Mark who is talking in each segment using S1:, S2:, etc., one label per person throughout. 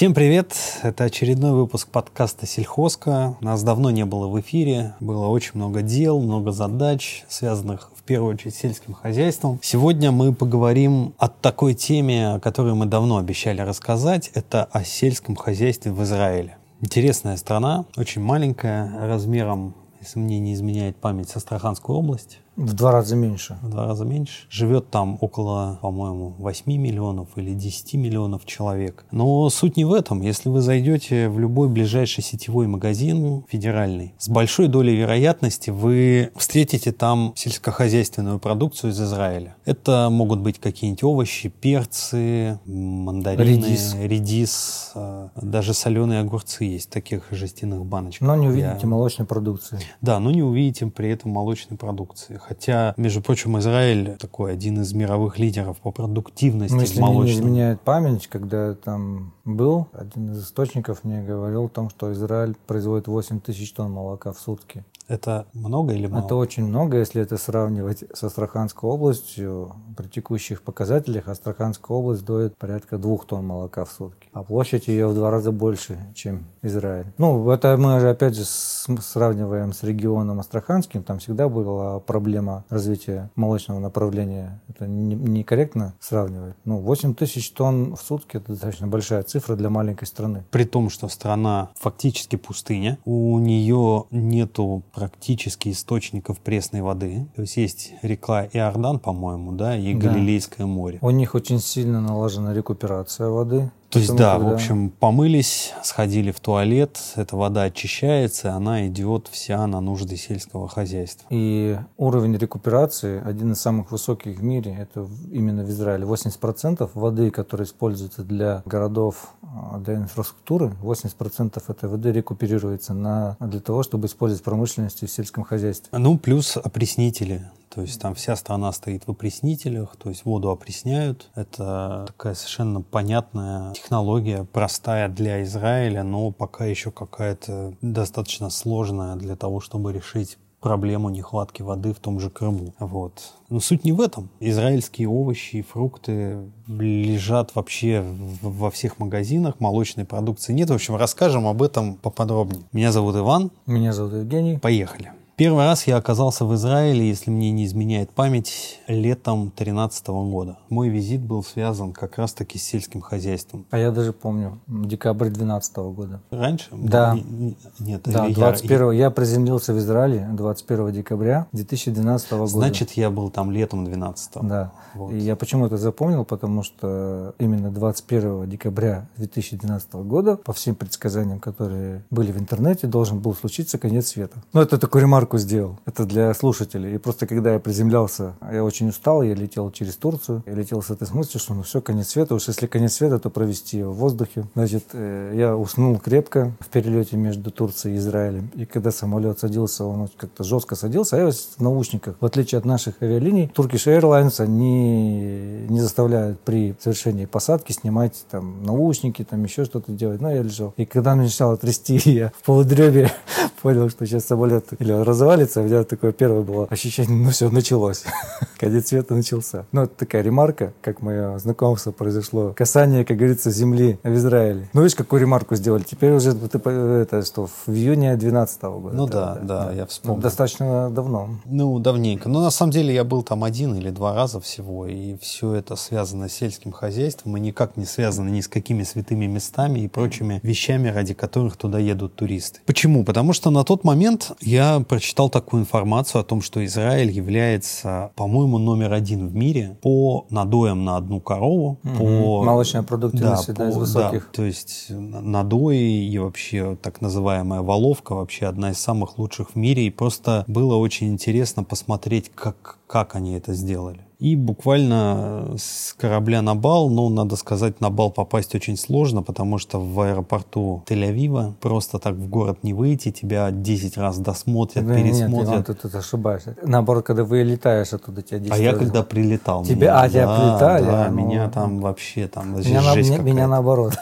S1: Всем привет! Это очередной выпуск подкаста «Сельхозка». Нас давно не было в эфире. Было очень много дел, много задач, связанных в первую очередь с сельским хозяйством. Сегодня мы поговорим о такой теме, о которой мы давно обещали рассказать. Это о сельском хозяйстве в Израиле. Интересная страна, очень маленькая, размером, если мне не изменяет память, Астраханскую область.
S2: В два раза меньше.
S1: В два раза меньше. Живет там около, по-моему, 8 миллионов или 10 миллионов человек. Но суть не в этом. Если вы зайдете в любой ближайший сетевой магазин федеральный, с большой долей вероятности вы встретите там сельскохозяйственную продукцию из Израиля. Это могут быть какие-нибудь овощи, перцы, мандарины, редис, редис э, даже соленые огурцы есть в таких жестяных баночках.
S2: Но не увидите Я... молочной продукции.
S1: Да, но не увидите при этом молочной продукции. Хотя, между прочим, Израиль такой один из мировых лидеров по продуктивности
S2: ну, если молочной. Если не изменяет память, когда там был, один из источников мне говорил о том, что Израиль производит 8 тысяч тонн молока в сутки.
S1: Это много или мало?
S2: Это очень много, если это сравнивать с Астраханской областью. При текущих показателях Астраханская область доит порядка двух тонн молока в сутки. А площадь ее в два раза больше, чем Израиль. Ну, это мы же опять же сравниваем с регионом Астраханским. Там всегда была проблема развития молочного направления. Это некорректно не сравнивать. Ну, 8 тысяч тонн в сутки – это достаточно большая цифра для маленькой страны.
S1: При том, что страна фактически пустыня, у нее нету практически источников пресной воды. То есть есть река Иордан, по-моему, да, и да. Галилейское море.
S2: У них очень сильно налажена рекуперация воды.
S1: То есть, да, когда... в общем, помылись, сходили в туалет, эта вода очищается, она идет вся на нужды сельского хозяйства.
S2: И уровень рекуперации один из самых высоких в мире, это именно в Израиле. 80% воды, которая используется для городов, а, для инфраструктуры, 80% этой воды рекуперируется на, для того, чтобы использовать в промышленности в сельском хозяйстве.
S1: Ну, плюс опреснители то есть там вся страна стоит в опреснителях, то есть воду опресняют. Это такая совершенно понятная технология, простая для Израиля, но пока еще какая-то достаточно сложная для того, чтобы решить проблему нехватки воды в том же Крыму. Вот. Но суть не в этом. Израильские овощи и фрукты лежат вообще во всех магазинах, молочной продукции нет. В общем, расскажем об этом поподробнее. Меня зовут Иван.
S2: Меня зовут Евгений.
S1: Поехали. Первый раз я оказался в Израиле, если мне не изменяет память, летом 2013 года. Мой визит был связан как раз-таки с сельским хозяйством.
S2: А я даже помню, декабрь 2012 года.
S1: Раньше?
S2: Да.
S1: Нет,
S2: да, 21 я... я приземлился в Израиле 21 декабря 2012 года.
S1: Значит, я был там летом 12
S2: Да. Вот. И я почему это запомнил, потому что именно 21 декабря 2012 года, по всем предсказаниям, которые были в интернете, должен был случиться конец света. Ну, это такой ремарк ремарку сделал. Это для слушателей. И просто когда я приземлялся, я очень устал, я летел через Турцию. Я летел с этой мыслью, что ну все, конец света. Уж если конец света, то провести в воздухе. Значит, э, я уснул крепко в перелете между Турцией и Израилем. И когда самолет садился, он как-то жестко садился, а я в наушниках. В отличие от наших авиалиний, Turkish Airlines, они не заставляют при совершении посадки снимать там наушники, там еще что-то делать. Но я лежал. И когда начал трясти, я в полудребе понял, что сейчас самолет или раз развалится, у меня такое первое было ощущение, ну все, началось. Конец света начался. Ну, это такая ремарка, как мое знакомство произошло. Касание, как говорится, земли вИзраиле. Ну, видишь, какую ремарку сделали. Теперь уже это что, в июне 2012 года.
S1: Ну да, да, да, я вспомнил. Ну,
S2: достаточно давно.
S1: Ну, давненько. Но на самом деле я был там один или два раза всего, и все это связано с сельским хозяйством, и никак не связано ни с какими святыми местами и прочими вещами, ради которых туда едут туристы. Почему? Потому что на тот момент я прочитал прочитал такую информацию о том, что Израиль является, по-моему, номер один в мире по надоям на одну корову.
S2: Угу. По... Молочная продуктивность да, да, из высоких.
S1: Да, то есть надои и вообще так называемая воловка вообще одна из самых лучших в мире. И просто было очень интересно посмотреть, как, как они это сделали. И буквально с корабля на бал, ну, надо сказать, на бал попасть очень сложно, потому что в аэропорту Тель-Авива просто так в город не выйти, тебя 10 раз досмотрят, да, пересмотрят.
S2: Нет, ты, ты, ты ошибаешься. Наоборот, когда вылетаешь оттуда, тебя 10
S1: А я когда прилетал.
S2: Тебя, меня, а, тебя да, прилетали?
S1: Да, а, ну, меня там вообще там
S2: меня, жесть на, меня наоборот.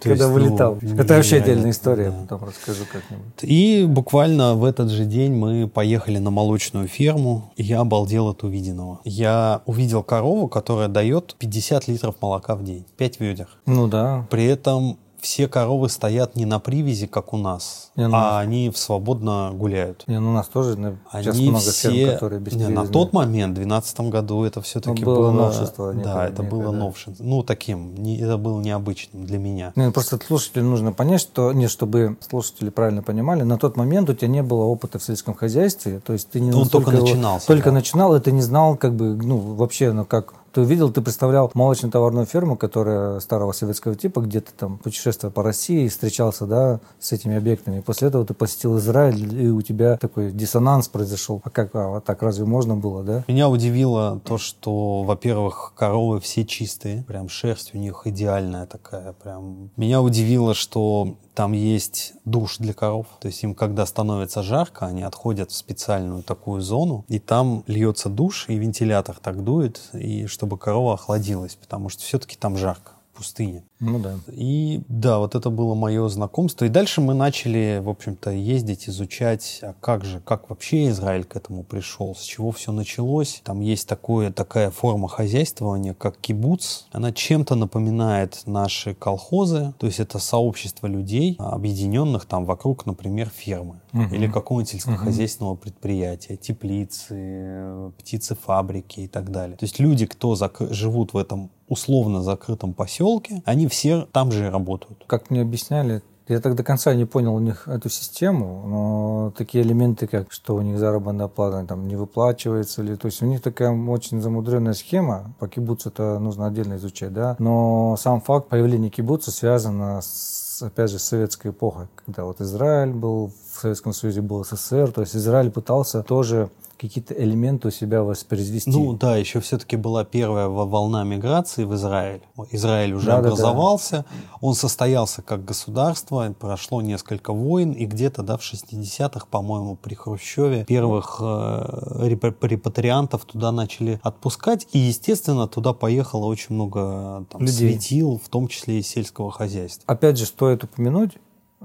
S2: Когда ну, вылетал. Это вообще отдельная история, потом расскажу как-нибудь.
S1: И буквально в этот же день мы поехали на молочную ферму, и я обалдел от увиденного. Я увидел корову, которая дает 50 литров молока в день, 5 ведер.
S2: Ну да.
S1: При этом все коровы стоят не на привязи, как у нас,
S2: Не, ну,
S1: а они свободно гуляют.
S2: Не, ну у нас тоже ну, сейчас
S1: Они
S2: много
S1: все...
S2: ферм, которые без
S1: Не, на тот момент, в 2012 году, это все-таки
S2: Ну, было
S1: было...
S2: новшество
S1: Да, это было
S2: да.
S1: новшество. Ну, таким, не, это было необычным для меня.
S2: Не, ну, просто слушателю нужно понять, что не чтобы слушатели правильно понимали, на тот момент у тебя не было опыта в сельском хозяйстве, то есть ты не
S1: Он только начинался,
S2: только
S1: да.
S2: начинал, и ты не знал, как бы, ну вообще, ну как ты увидел, ты представлял молочно-товарную ферму, которая старого советского типа, где ты там путешествуя по России, встречался, да, с этими объектами. После этого ты посетил Израиль, и у тебя такой диссонанс произошел. А как, а, так разве можно было, да?
S1: Меня удивило то, что, во-первых, коровы все чистые, прям шерсть у них идеальная такая, прям. Меня удивило, что там есть душ для коров, то есть им, когда становится жарко, они отходят в специальную такую зону, и там льется душ, и вентилятор так дует, и чтобы корова охладилась, потому что все-таки там жарко, пустыне.
S2: Ну да.
S1: И да, вот это было мое знакомство. И дальше мы начали, в общем-то, ездить, изучать, а как же, как вообще Израиль к этому пришел, с чего все началось. Там есть такое, такая форма хозяйствования, как кибуц. Она чем-то напоминает наши колхозы, то есть это сообщество людей, объединенных там вокруг, например, фермы
S2: Мгм.
S1: или какого-нибудь сельскохозяйственного предприятия, теплицы, птицефабрики и так далее. То есть люди, кто зак- живут в этом условно закрытом поселке, они все там же и работают.
S2: Как мне объясняли, я так до конца не понял у них эту систему, но такие элементы, как что у них заработная плата там не выплачивается ли, то есть у них такая очень замудренная схема, по кибуцу это нужно отдельно изучать, да, но сам факт появления кибуца связан с, опять же, с советской эпохой, когда вот Израиль был, в Советском Союзе был СССР, то есть Израиль пытался тоже какие-то элементы у себя воспроизвести.
S1: Ну да, еще все-таки была первая во- волна миграции в Израиль. Израиль уже
S2: Да-да-да.
S1: образовался, он состоялся как государство, прошло несколько войн, и где-то да, в 60-х, по-моему, при Хрущеве первых э, репа- репатриантов туда начали отпускать, и, естественно, туда поехало очень много там,
S2: Людей.
S1: светил, в том числе и сельского хозяйства.
S2: Опять же, стоит упомянуть,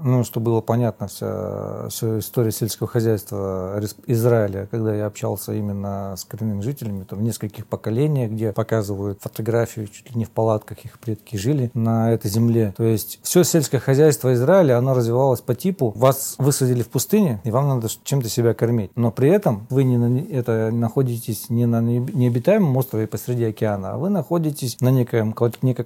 S2: ну, чтобы было понятно вся, вся история сельского хозяйства Израиля, когда я общался именно с коренными жителями, там, в нескольких поколениях, где показывают фотографию, чуть ли не в палатках их предки жили на этой земле. То есть все сельское хозяйство Израиля, оно развивалось по типу, вас высадили в пустыне, и вам надо чем-то себя кормить. Но при этом вы не на, это, находитесь не на не- необитаемом острове посреди океана, а вы находитесь на некоем,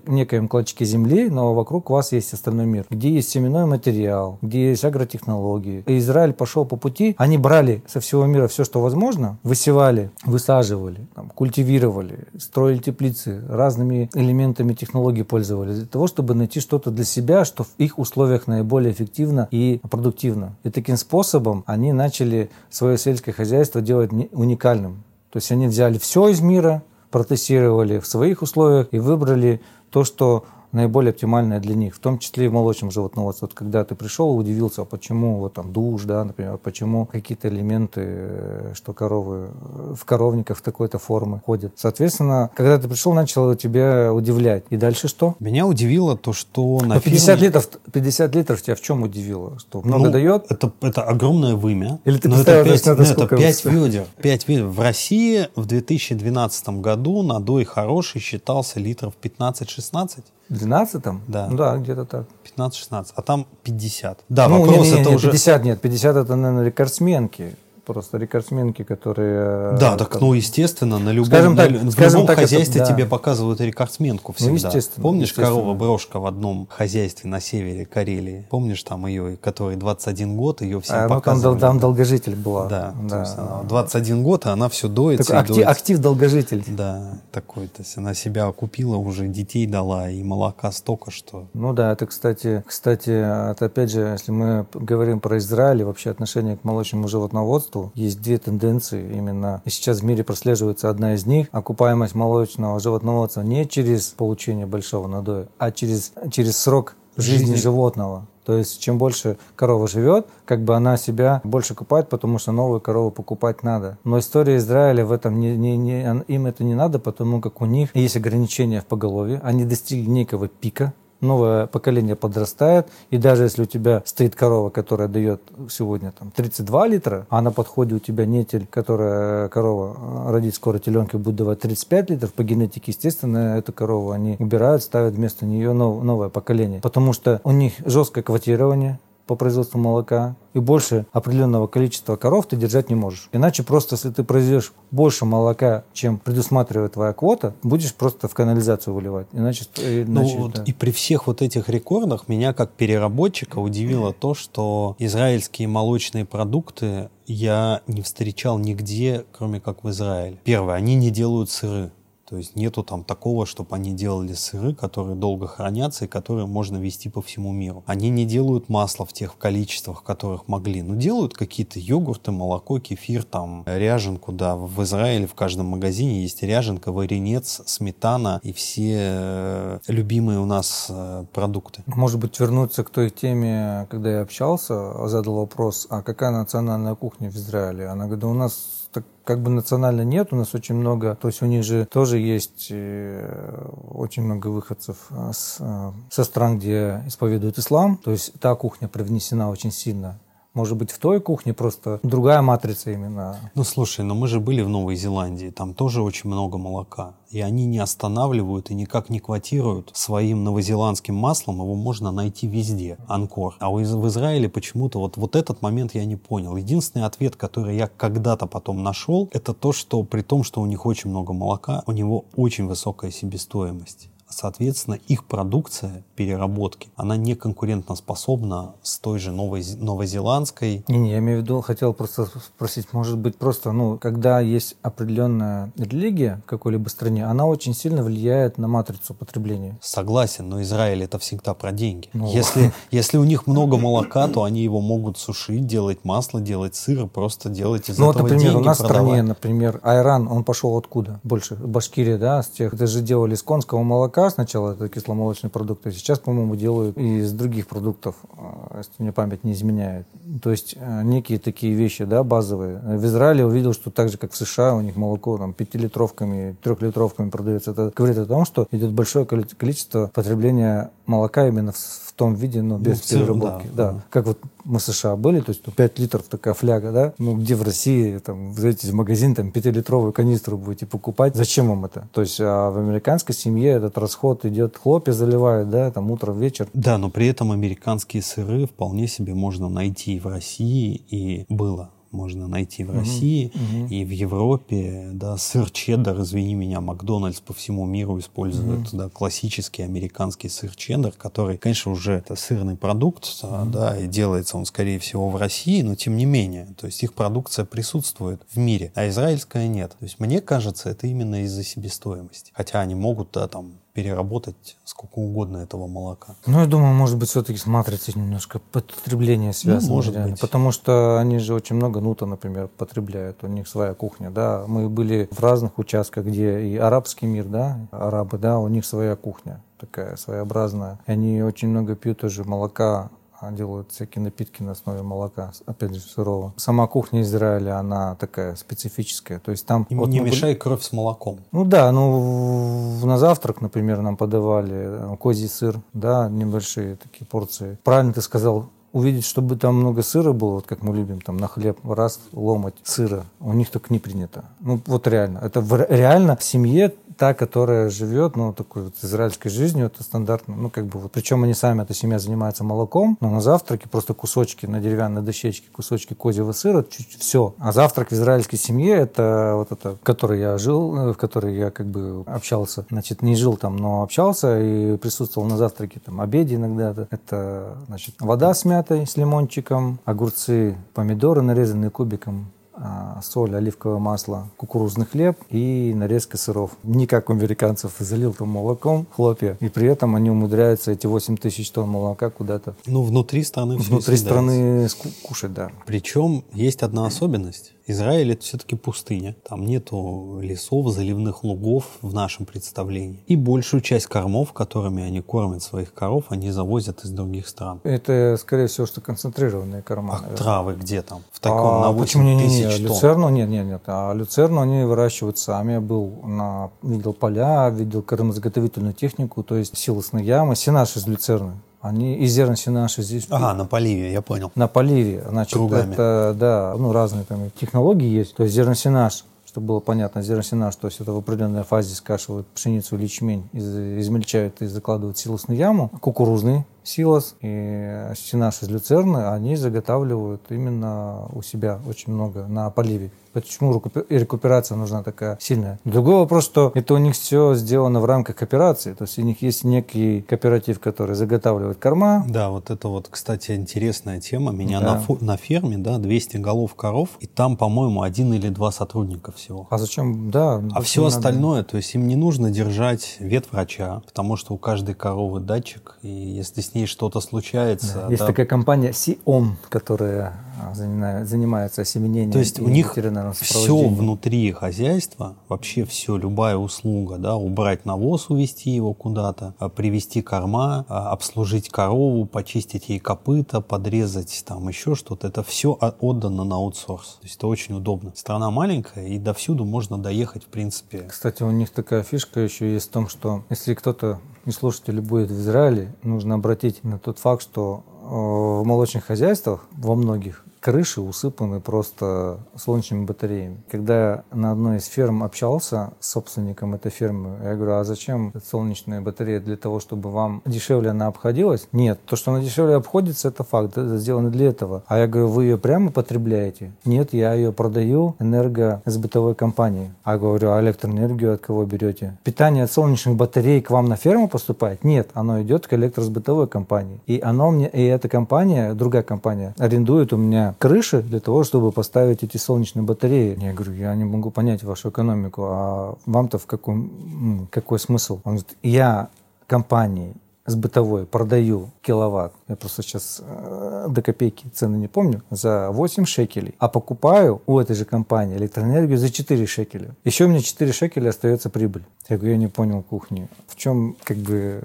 S2: некоем клочке земли, но вокруг вас есть остальной мир, где есть семенной материал, где есть агротехнологии. И Израиль пошел по пути, они брали со всего мира все, что возможно, высевали, высаживали, там, культивировали, строили теплицы, разными элементами технологий пользовались для того, чтобы найти что-то для себя, что в их условиях наиболее эффективно и продуктивно. И таким способом они начали свое сельское хозяйство делать уникальным. То есть они взяли все из мира, протестировали в своих условиях и выбрали то, что наиболее оптимальное для них, в том числе и в молочном животноводстве. Вот когда ты пришел, удивился, а почему вот там душ, да, например, почему какие-то элементы, э, что коровы э, в коровниках в такой-то формы ходят. Соответственно, когда ты пришел, начало тебя удивлять. И дальше что?
S1: Меня удивило то, что на
S2: Ну, 50
S1: ферме-
S2: литров, 50 литров тебя в чем удивило? Что много
S1: Ну,
S2: дает?
S1: Это, это огромное вымя.
S2: Или ты
S1: Но это
S2: представляешь,
S1: 5,
S2: надо
S1: ну, это
S2: сколько
S1: 5
S2: вот-
S1: ведер. 5 ведер. В России в 2012 году надой хороший считался литров 15-16.
S2: В 12
S1: Да.
S2: Ну да, где-то так.
S1: 15-16. А там 50. Да,
S2: ну,
S1: вопрос
S2: не, не,
S1: это
S2: не,
S1: уже...
S2: 50 нет, 50 это, наверное, рекордсменки. Просто рекордсменки, которые...
S1: Да,
S2: э,
S1: так,
S2: там-
S1: ну, естественно, на любом,
S2: Скажем так-
S1: на в
S2: скажем
S1: любом
S2: так, это-
S1: хозяйстве
S2: да.
S1: тебе показывают рекордсменку всегда.
S2: естественно,
S1: Помнишь
S2: естественно.
S1: корова-брошка в одном хозяйстве на севере Карелии? Помнишь там ее, которой 21 год, ее всем
S2: А, ну, там,
S1: показывали?
S2: там долгожитель была.
S1: Да, то
S2: да.
S1: есть она 21 год, и она все доится
S2: Такой
S1: и
S2: актив,
S1: доится.
S2: актив долгожитель.
S1: Да, такой, то есть она себя окупила, уже детей дала, и молока столько, что...
S2: Ну да, это, кстати, кстати, это опять же, если мы говорим про Израиль и вообще отношение к молочному животноводству, есть две тенденции именно. И сейчас в мире прослеживается одна из них. Окупаемость молочного животноводства не через получение большого надоя, а через, через срок жизни,
S1: Жизни.
S2: животного. То есть, чем больше корова живет, как бы она себя больше купает, потому что новую корову покупать надо. Но история Израиля в этом не, не, не- им это не надо, потому как у них есть ограничения в поголовье. Они достигли некого пика новое поколение подрастает, и даже если у тебя стоит корова, которая дает сегодня там 32 литра, а на подходе у тебя нетель, которая корова э, родит скоро теленка будет давать 35 литров, по генетике, естественно, эту корову они убирают, ставят вместо нее новое поколение, потому что у них жесткое квотирование, по производству молока, и больше определенного количества коров ты держать не можешь. Иначе просто, если ты произведешь больше молока, чем предусматривает твоя квота, будешь просто в канализацию выливать. Иначе,
S1: ну иначе ну, да. И при всех вот этих рекордах меня как переработчика удивило то, что израильские молочные продукты я не встречал нигде, кроме как в Израиле. Первое, они не делают сыры. То есть нету там такого, чтобы они делали сыры, которые долго хранятся и которые можно вести по всему миру. Они не делают масло в тех количествах, которых могли. Но делают какие-то йогурты, молоко, кефир, там, ряженку, да. В Израиле в каждом магазине есть ряженка, варенец, сметана и все э, любимые у нас э, продукты.
S2: Может быть, вернуться к той теме, когда я общался, задал вопрос, а какая национальная кухня в Израиле? Она говорит, у нас как бы национально нет, у нас очень много, то есть у них же тоже есть э, очень много выходцев э, э, со стран, где исповедуют ислам, то есть та кухня привнесена очень сильно может быть, в той кухне просто другая матрица именно.
S1: Ну, слушай, но мы же были в Новой Зеландии, там тоже очень много молока. И они не останавливают и никак не квотируют своим новозеландским маслом, его можно найти везде, Анкор. А в Израиле почему-то вот, вот этот момент я не понял. Единственный ответ, который я когда-то потом нашел, это то, что при том, что у них очень много молока, у него очень высокая себестоимость. Соответственно, их продукция переработки, она не конкурентоспособна с той же новой, новозеландской.
S2: Не, не, я имею в виду, хотел просто спросить, может быть, просто, ну, когда есть определенная религия в какой-либо стране, она очень сильно влияет на матрицу потребления.
S1: Согласен, но Израиль это всегда про деньги. Ну. Если, если у них много молока, то они его могут сушить, делать масло, делать сыр, просто делать из ну, этого вот,
S2: например,
S1: деньги
S2: у нас продавать. в стране, например, Айран, он пошел откуда? Больше Башкирия, да, с тех, это же делали из конского молока, молока сначала, это кисломолочные продукты, а сейчас, по-моему, делают из других продуктов, а, если мне память не изменяет. То есть э, некие такие вещи, да, базовые. В Израиле увидел, что так же, как в США, у них молоко там пятилитровками, трехлитровками продается. Это говорит о том, что идет большое количество потребления молока именно в том виде, но без ну, переработки. Да, да. Как вот мы в США были, то есть 5 литров такая фляга, да, ну где в России, там, зайдете в магазин, там 5-литровую канистру будете покупать, зачем вам это? То есть а в американской семье этот расход идет, хлопья заливают, да, там утро, вечер.
S1: Да, но при этом американские сыры вполне себе можно найти в России и было можно найти в угу, России угу. и в Европе. Да, сыр чеддер, извини меня, Макдональдс по всему миру использует угу. да, классический американский сыр чеддер, который, конечно, уже это сырный продукт, угу. да, и делается он, скорее всего, в России, но тем не менее. То есть их продукция присутствует в мире, а израильская нет. То есть мне кажется, это именно из-за себестоимости. Хотя они могут, да, там, переработать сколько угодно этого молока.
S2: Ну, я думаю, может быть, все-таки с матрицей немножко потребление связано. Ну, может реально. быть. Потому что они же очень много нута, например, потребляют. У них своя кухня, да. Мы были в разных участках, где и арабский мир, да, арабы, да, у них своя кухня такая своеобразная. И они очень много пьют тоже молока делают всякие напитки на основе молока, опять же, сырого. Сама кухня Израиля, она такая специфическая. То есть там...
S1: И вот не мешай кровь с молоком.
S2: Ну да, ну на завтрак, например, нам подавали э, козий сыр, да, небольшие такие порции. Правильно ты сказал, увидеть, чтобы там много сыра было, вот как мы любим, там на хлеб раз ломать сыра, у них так не принято. Ну вот реально, это в, реально в семье та, которая живет, ну, такой вот израильской жизнью, это стандартно, ну, как бы вот, причем они сами, эта семья занимается молоком, но на завтраке просто кусочки на деревянной дощечке, кусочки козьего сыра, чуть все. А завтрак в израильской семье, это вот это, в которой я жил, э, в которой я как бы общался, значит, не жил там, но общался и присутствовал на завтраке, там, обеде иногда, это, значит, вода с мятой, с лимончиком, огурцы, помидоры, нарезанные кубиком, а, соль, оливковое масло, кукурузный хлеб и нарезка сыров. Не как у американцев, залил там молоком хлопья, и при этом они умудряются эти 8 тысяч тонн молока куда-то...
S1: Ну, внутри страны
S2: Внутри страны кушать, да.
S1: Причем есть одна особенность Израиль это все-таки пустыня. Там нету лесов, заливных лугов в нашем представлении. И большую часть кормов, которыми они кормят своих коров, они завозят из других стран.
S2: Это, скорее всего, что концентрированные корма.
S1: А
S2: наверное.
S1: травы где там? В таком
S2: а,
S1: на 8
S2: почему не, не, не,
S1: тысяч тонн.
S2: люцерну нет, нет, нет. А люцерну они выращивают сами. Я был на видел поля, видел кормозаготовительную технику, то есть силосные ямы, сенаж из люцерны. Они из зерна сенажа здесь
S1: Ага, на поливе, я понял.
S2: на поливе. Значит,
S1: Кругами.
S2: это, да, ну, разные там технологии есть. То есть зерносенаж, чтобы было понятно, зерносенаж, то есть это в определенной фазе скашивают пшеницу или ячмень, из- измельчают и закладывают в силосную яму. Кукурузный силос и сенаж из люцерны, они заготавливают именно у себя очень много на поливе. Почему рекупе- рекуперация нужна такая сильная? Другой вопрос, что это у них все сделано в рамках кооперации. То есть у них есть некий кооператив, который заготавливает корма,
S1: Да, вот это вот, кстати, интересная тема. Меня
S2: Да.
S1: на, фу- на ферме, да, 200 голов коров, и там, по-моему, один или два сотрудника всего.
S2: А зачем? Да.
S1: А все
S2: надо.
S1: остальное, то есть им не нужно держать ветврача, потому что у каждой коровы датчик, и если с ней что-то случается...
S2: Есть
S1: да,
S2: такая компания Сион, которая а, занимается осеменением
S1: То есть
S2: и
S1: у них все внутри хозяйства, вообще все, любая услуга, да, убрать навоз, увезти его куда-то, а, привезти корма, а, обслужить корову, почистить ей копыта, подрезать там еще что-то, это все отдано на аутсорс. То есть это очень удобно. Страна маленькая, и довсюду можно доехать, в принципе.
S2: Кстати, у них такая фишка еще есть в том, что если кто-то из слушателей будет в Израиле, нужно обратить на тот факт, что в молочных хозяйствах во многих крыши усыпаны просто солнечными батареями. Когда на одной из ферм общался с собственником этой фермы, я говорю, а зачем солнечная батарея для того, чтобы вам дешевле она обходилась? Нет, то, что она дешевле обходится, это факт, это сделано для этого. А я говорю, вы ее прямо потребляете? Нет, я ее продаю энергосбытовой компании. А говорю, а электроэнергию от кого берете? Питание от солнечных батарей к вам на ферму поступает? Нет, оно идет к электросбытовой компании. И оно мне, и эта компания, другая компания, арендует у меня крыши для того, чтобы поставить эти солнечные батареи. Я говорю, я не могу понять вашу экономику, а вам-то в каком, какой смысл? Он говорит, я компании с бытовой продаю киловатт, я просто сейчас э, до копейки цены не помню, за 8 шекелей, а покупаю у этой же компании электроэнергию за 4 шекеля. Еще у меня 4 шекеля остается прибыль. Я говорю, я не понял кухни. В чем, как бы,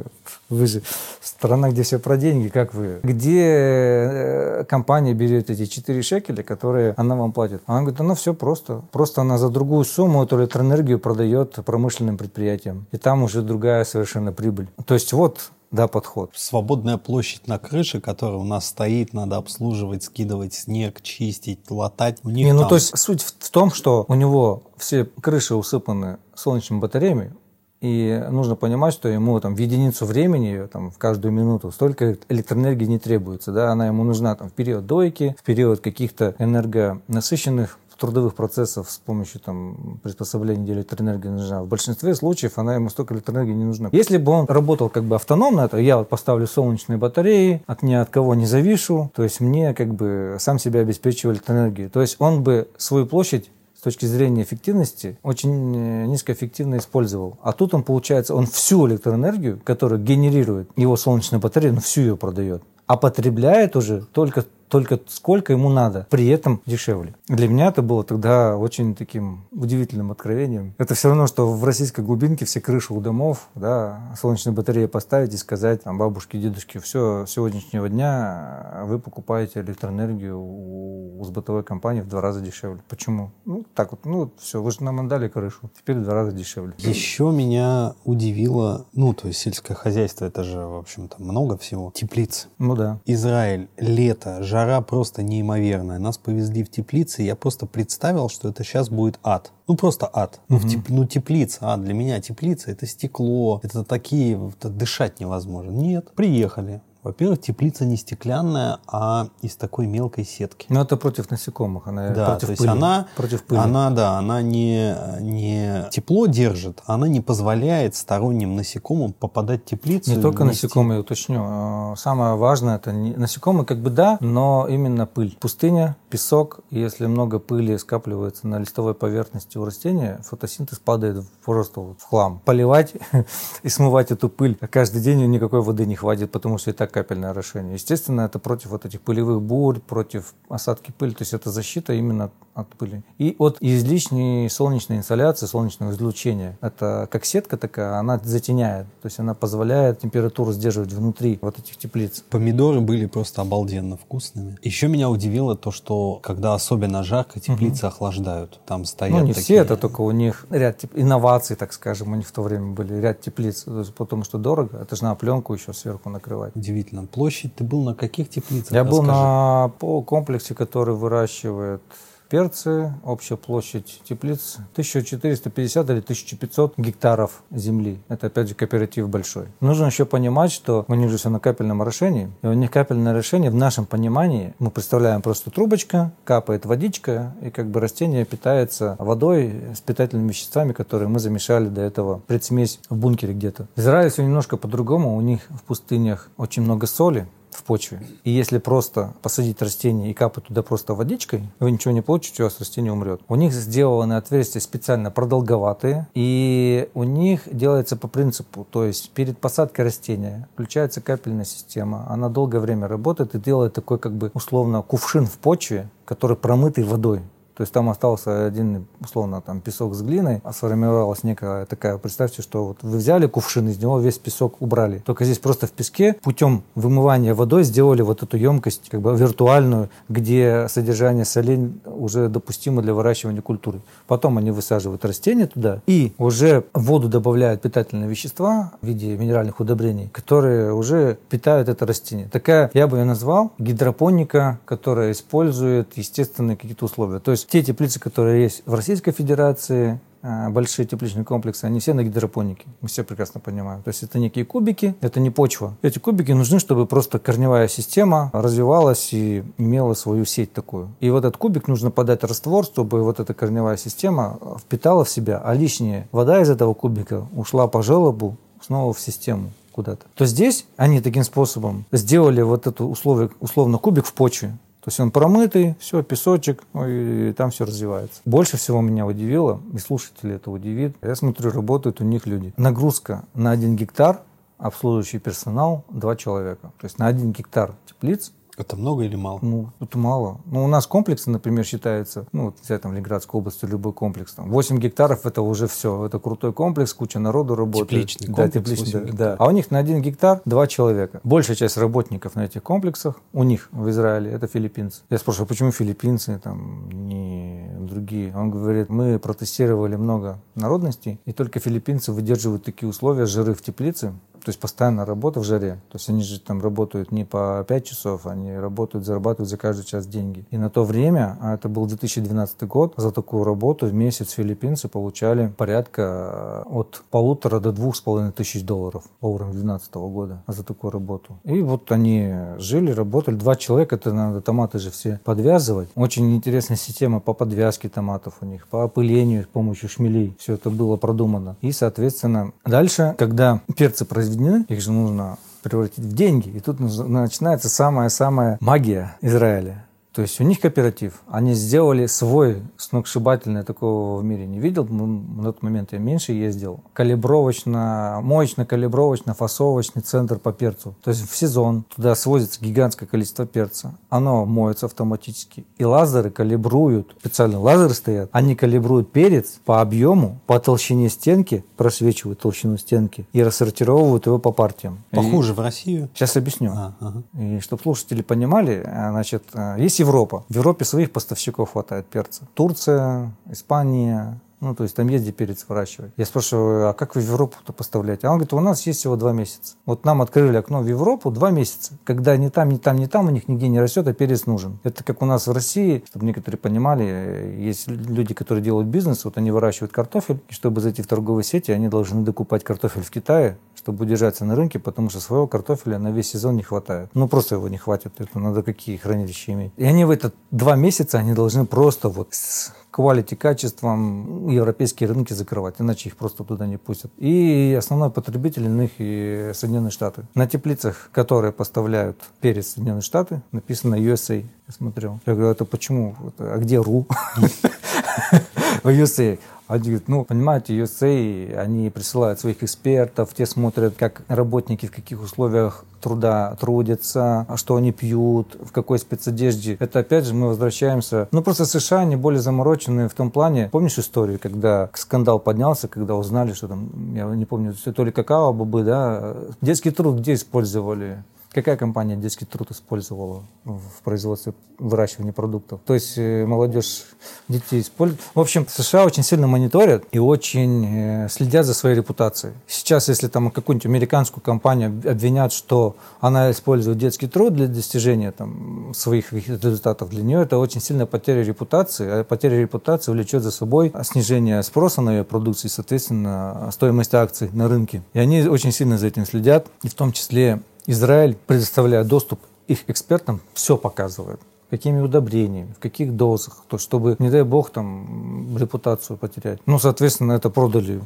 S2: вы же страна, где все про деньги, как вы? Где э, компания берет эти 4 шекеля, которые она вам платит? Она говорит, ну все просто. Просто она за другую сумму эту электроэнергию продает промышленным предприятиям. И там уже другая совершенно прибыль. То есть вот да, подход.
S1: Свободная площадь на крыше, которая у нас стоит, надо обслуживать, скидывать снег, чистить, латать. У них
S2: Не, ну
S1: там-
S2: то есть суть в том, что у него все крыши усыпаны солнечными батареями, и нужно понимать, что ему там в единицу времени, там, в каждую минуту, столько электроэнергии не требуется. Да? Она ему нужна там, в период дойки, в период каких-то энергонасыщенных трудовых процессов с помощью там, приспособлений, где электроэнергия нужна. В большинстве случаев она ему столько электроэнергии не нужна. Если бы он работал как бы автономно, то я вот поставлю солнечные батареи, от ни от кого не завишу, то есть мне как бы сам себя обеспечиваю электроэнергией. То есть он бы свою площадь с точки зрения эффективности очень э, низкоэффективно использовал. А тут он, получается, он всю электроэнергию, которую генерирует его солнечная батарея, он всю ее продает. А потребляет уже только, только сколько ему надо, при этом дешевле. Для меня это было тогда очень таким удивительным откровением. Это все равно, что в российской глубинке все крыши у домов, да, солнечные батареи поставить и сказать там, бабушке, дедушке, все, с сегодняшнего дня вы покупаете электроэнергию у, у бытовой компании в два раза дешевле. Почему? Ну, так вот, ну, все, вы же нам отдали крышу, теперь в два раза дешевле.
S1: Еще меня удивило, ну, то есть сельское хозяйство, это же, в общем-то, много всего. Теплицы.
S2: Ну да.
S1: Израиль, лето, жара просто неимоверная. Нас повезли в теплицы, я просто представил, что это сейчас будет ад. Ну, просто ад. Ну, в теп- ну, теплица, а для меня теплица это стекло, это такие, это дышать невозможно. Нет, приехали. Во-первых, теплица не стеклянная, а из такой мелкой сетки.
S2: Но это против насекомых, она
S1: Да,
S2: против
S1: то есть
S2: пыли.
S1: она,
S2: против пыли.
S1: она, да, она не, не тепло держит, а она не позволяет сторонним насекомым попадать в теплицу.
S2: Не только
S1: нести.
S2: насекомые, уточню. Э, Самое важное это не... насекомые, как бы да, но именно пыль. Пустыня, песок. Если много пыли скапливается на листовой поверхности у растения, фотосинтез падает просто вот в хлам. Поливать и смывать эту пыль каждый день никакой воды не хватит, потому что и так капельное орошение. Естественно, это против вот этих пылевых бурь, против осадки пыли, то есть это защита именно от пыли. И от излишней солнечной инсоляции, солнечного излучения. Это как сетка такая, она затеняет, то есть она позволяет температуру сдерживать внутри вот этих теплиц.
S1: Помидоры были просто обалденно вкусными. Еще меня удивило то, что когда особенно жарко, теплицы угу. охлаждают. Там стоят
S2: Ну, не
S1: такие...
S2: все, это только у них ряд инноваций, так скажем, у них в то время были ряд теплиц, потому что дорого, это же на пленку еще сверху накрывать.
S1: Удивительно. Площадь, ты был на каких теплицах?
S2: Я был на по комплексе, который выращивает перцы, общая площадь теплиц 1450 или 1500 гектаров земли. Это опять же кооператив большой. Нужно еще понимать, что у них же все на капельном орошении. И у них капельное орошение в нашем понимании, мы представляем просто трубочка, капает водичка, и как бы растение питается водой с питательными веществами, которые мы замешали до этого предсмесь в бункере где-то. В Израиле все немножко по-другому. У них в пустынях очень много соли, в почве. И если просто посадить растение и капать туда просто водичкой, вы ничего не получите, у вас растение умрет. У них сделаны отверстия специально продолговатые, и у них делается по принципу, то есть перед посадкой растения включается капельная система, она долгое время работает и делает такой как бы условно кувшин в почве, который промытый водой. То есть там остался один, условно, там песок с глиной, а сформировалась некая такая, представьте, что вот вы взяли кувшин, из него весь песок убрали. Только здесь просто в песке путем вымывания водой сделали вот эту емкость как бы виртуальную, где содержание солей уже допустимо для выращивания культуры. Потом они высаживают растения туда и уже в воду добавляют питательные вещества в виде минеральных удобрений, которые уже питают это растение. Такая, я бы ее назвал, гидропоника, которая использует естественные какие-то условия. То есть те теплицы, которые есть в Российской Федерации, э, большие тепличные комплексы, они все на гидропонике. Мы все прекрасно понимаем. То есть это некие кубики, это не почва. Эти кубики нужны, чтобы просто корневая система развивалась и имела свою сеть такую. И вот этот кубик нужно подать раствор, чтобы вот эта корневая система впитала в себя, а лишняя вода из этого кубика ушла по желобу снова в систему куда-то. То здесь они таким способом сделали вот эту условие, условно кубик в почве. То есть он промытый, все, песочек, и там все развивается. Больше всего меня удивило, и слушатели это удивит, я смотрю, работают у них люди. Нагрузка на один гектар, обслуживающий персонал, два человека. То есть на один гектар теплиц
S1: это много или мало?
S2: Ну, это мало. Ну, у нас комплексы, например, считается, ну, вот взять там Ленинградскую область, любой комплекс, там, 8 гектаров это уже все, это крутой комплекс, куча народу работает.
S1: Тепличный
S2: да,
S1: комплекс,
S2: тепличный, да, да. А у них на один гектар два человека. Большая часть работников на этих комплексах у них в Израиле это филиппинцы. Я спрашиваю, почему филиппинцы, там, не другие? Он говорит, мы протестировали много народностей, и только филиппинцы выдерживают такие условия, жиры в теплице, то есть постоянно работа в жаре. То есть они же там работают не по 5 часов, они работают, зарабатывают за каждый час деньги. И на то время, а это был 2012 год, за такую работу в месяц филиппинцы получали порядка э, от полутора до двух с половиной тысяч долларов по уровню 2012 года за такую работу. И вот они жили, работали. Два человека, это надо томаты же все подвязывать. Очень интересная система по подвязке томатов у них, по опылению с помощью шмелей. Все это было продумано. И, соответственно, дальше, когда перцы произведены объединены, их же нужно превратить в деньги. И тут начинается самая-самая магия Израиля. То есть у них кооператив. Они сделали свой сногсшибательный, такого в мире не видел. На тот момент я меньше ездил. Калибровочно, моечно-калибровочно, фасовочный центр по перцу. То есть в сезон туда свозится гигантское количество перца. Оно моется автоматически. И лазеры калибруют, специально лазеры стоят, они калибруют перец по объему, по толщине стенки, просвечивают толщину стенки и рассортировывают его по партиям.
S1: Похоже и... в Россию?
S2: Сейчас объясню. А, ага. И чтобы слушатели понимали, значит, есть Европа. В Европе своих поставщиков хватает перца. Турция, Испания, ну, то есть там есть где перец выращивать. Я спрашиваю, а как вы в Европу-то поставляете? А он говорит, у нас есть всего два месяца. Вот нам открыли окно в Европу два месяца, когда ни там, ни там, ни там у них нигде не растет, а перец нужен. Это как у нас в России, чтобы некоторые понимали, есть люди, которые делают бизнес, вот они выращивают картофель, и чтобы зайти в торговые сети, они должны докупать картофель в Китае, чтобы удержаться на рынке, потому что своего картофеля на весь сезон не хватает. Ну, просто его не хватит, это надо какие хранилища иметь. И они в этот два месяца, они должны просто вот с quality качеством европейские рынки закрывать, иначе их просто туда не пустят. И основной потребитель них и Соединенные Штаты. На теплицах, которые поставляют перец Соединенные Штаты, написано USA. Я смотрел. Я говорю, это почему? А где РУ? USA. Они говорят, ну, понимаете, USA, они присылают своих экспертов, те смотрят, как работники в каких условиях труда трудятся, что они пьют, в какой спецодежде. Это опять же мы возвращаемся. Ну просто США они более замороченные в том плане. Помнишь историю, когда скандал поднялся, когда узнали, что там, я не помню, то ли какао, бобы, да, детский труд где использовали? Какая компания детский труд использовала в производстве выращивания продуктов? То есть э, молодежь детей использует. В общем, США очень сильно мониторят и очень э, следят за своей репутацией. Сейчас, если там какую-нибудь американскую компанию обвинят, что она использует детский труд для достижения там, своих результатов, для нее это очень сильная потеря репутации. А потеря репутации влечет за собой снижение спроса на ее продукцию и, соответственно, стоимость акций на рынке. И они очень сильно за этим следят, и в том числе Израиль, предоставляя доступ их экспертам, все показывает какими удобрениями, в каких дозах, то чтобы, не дай бог, там репутацию потерять. Ну, соответственно, это продали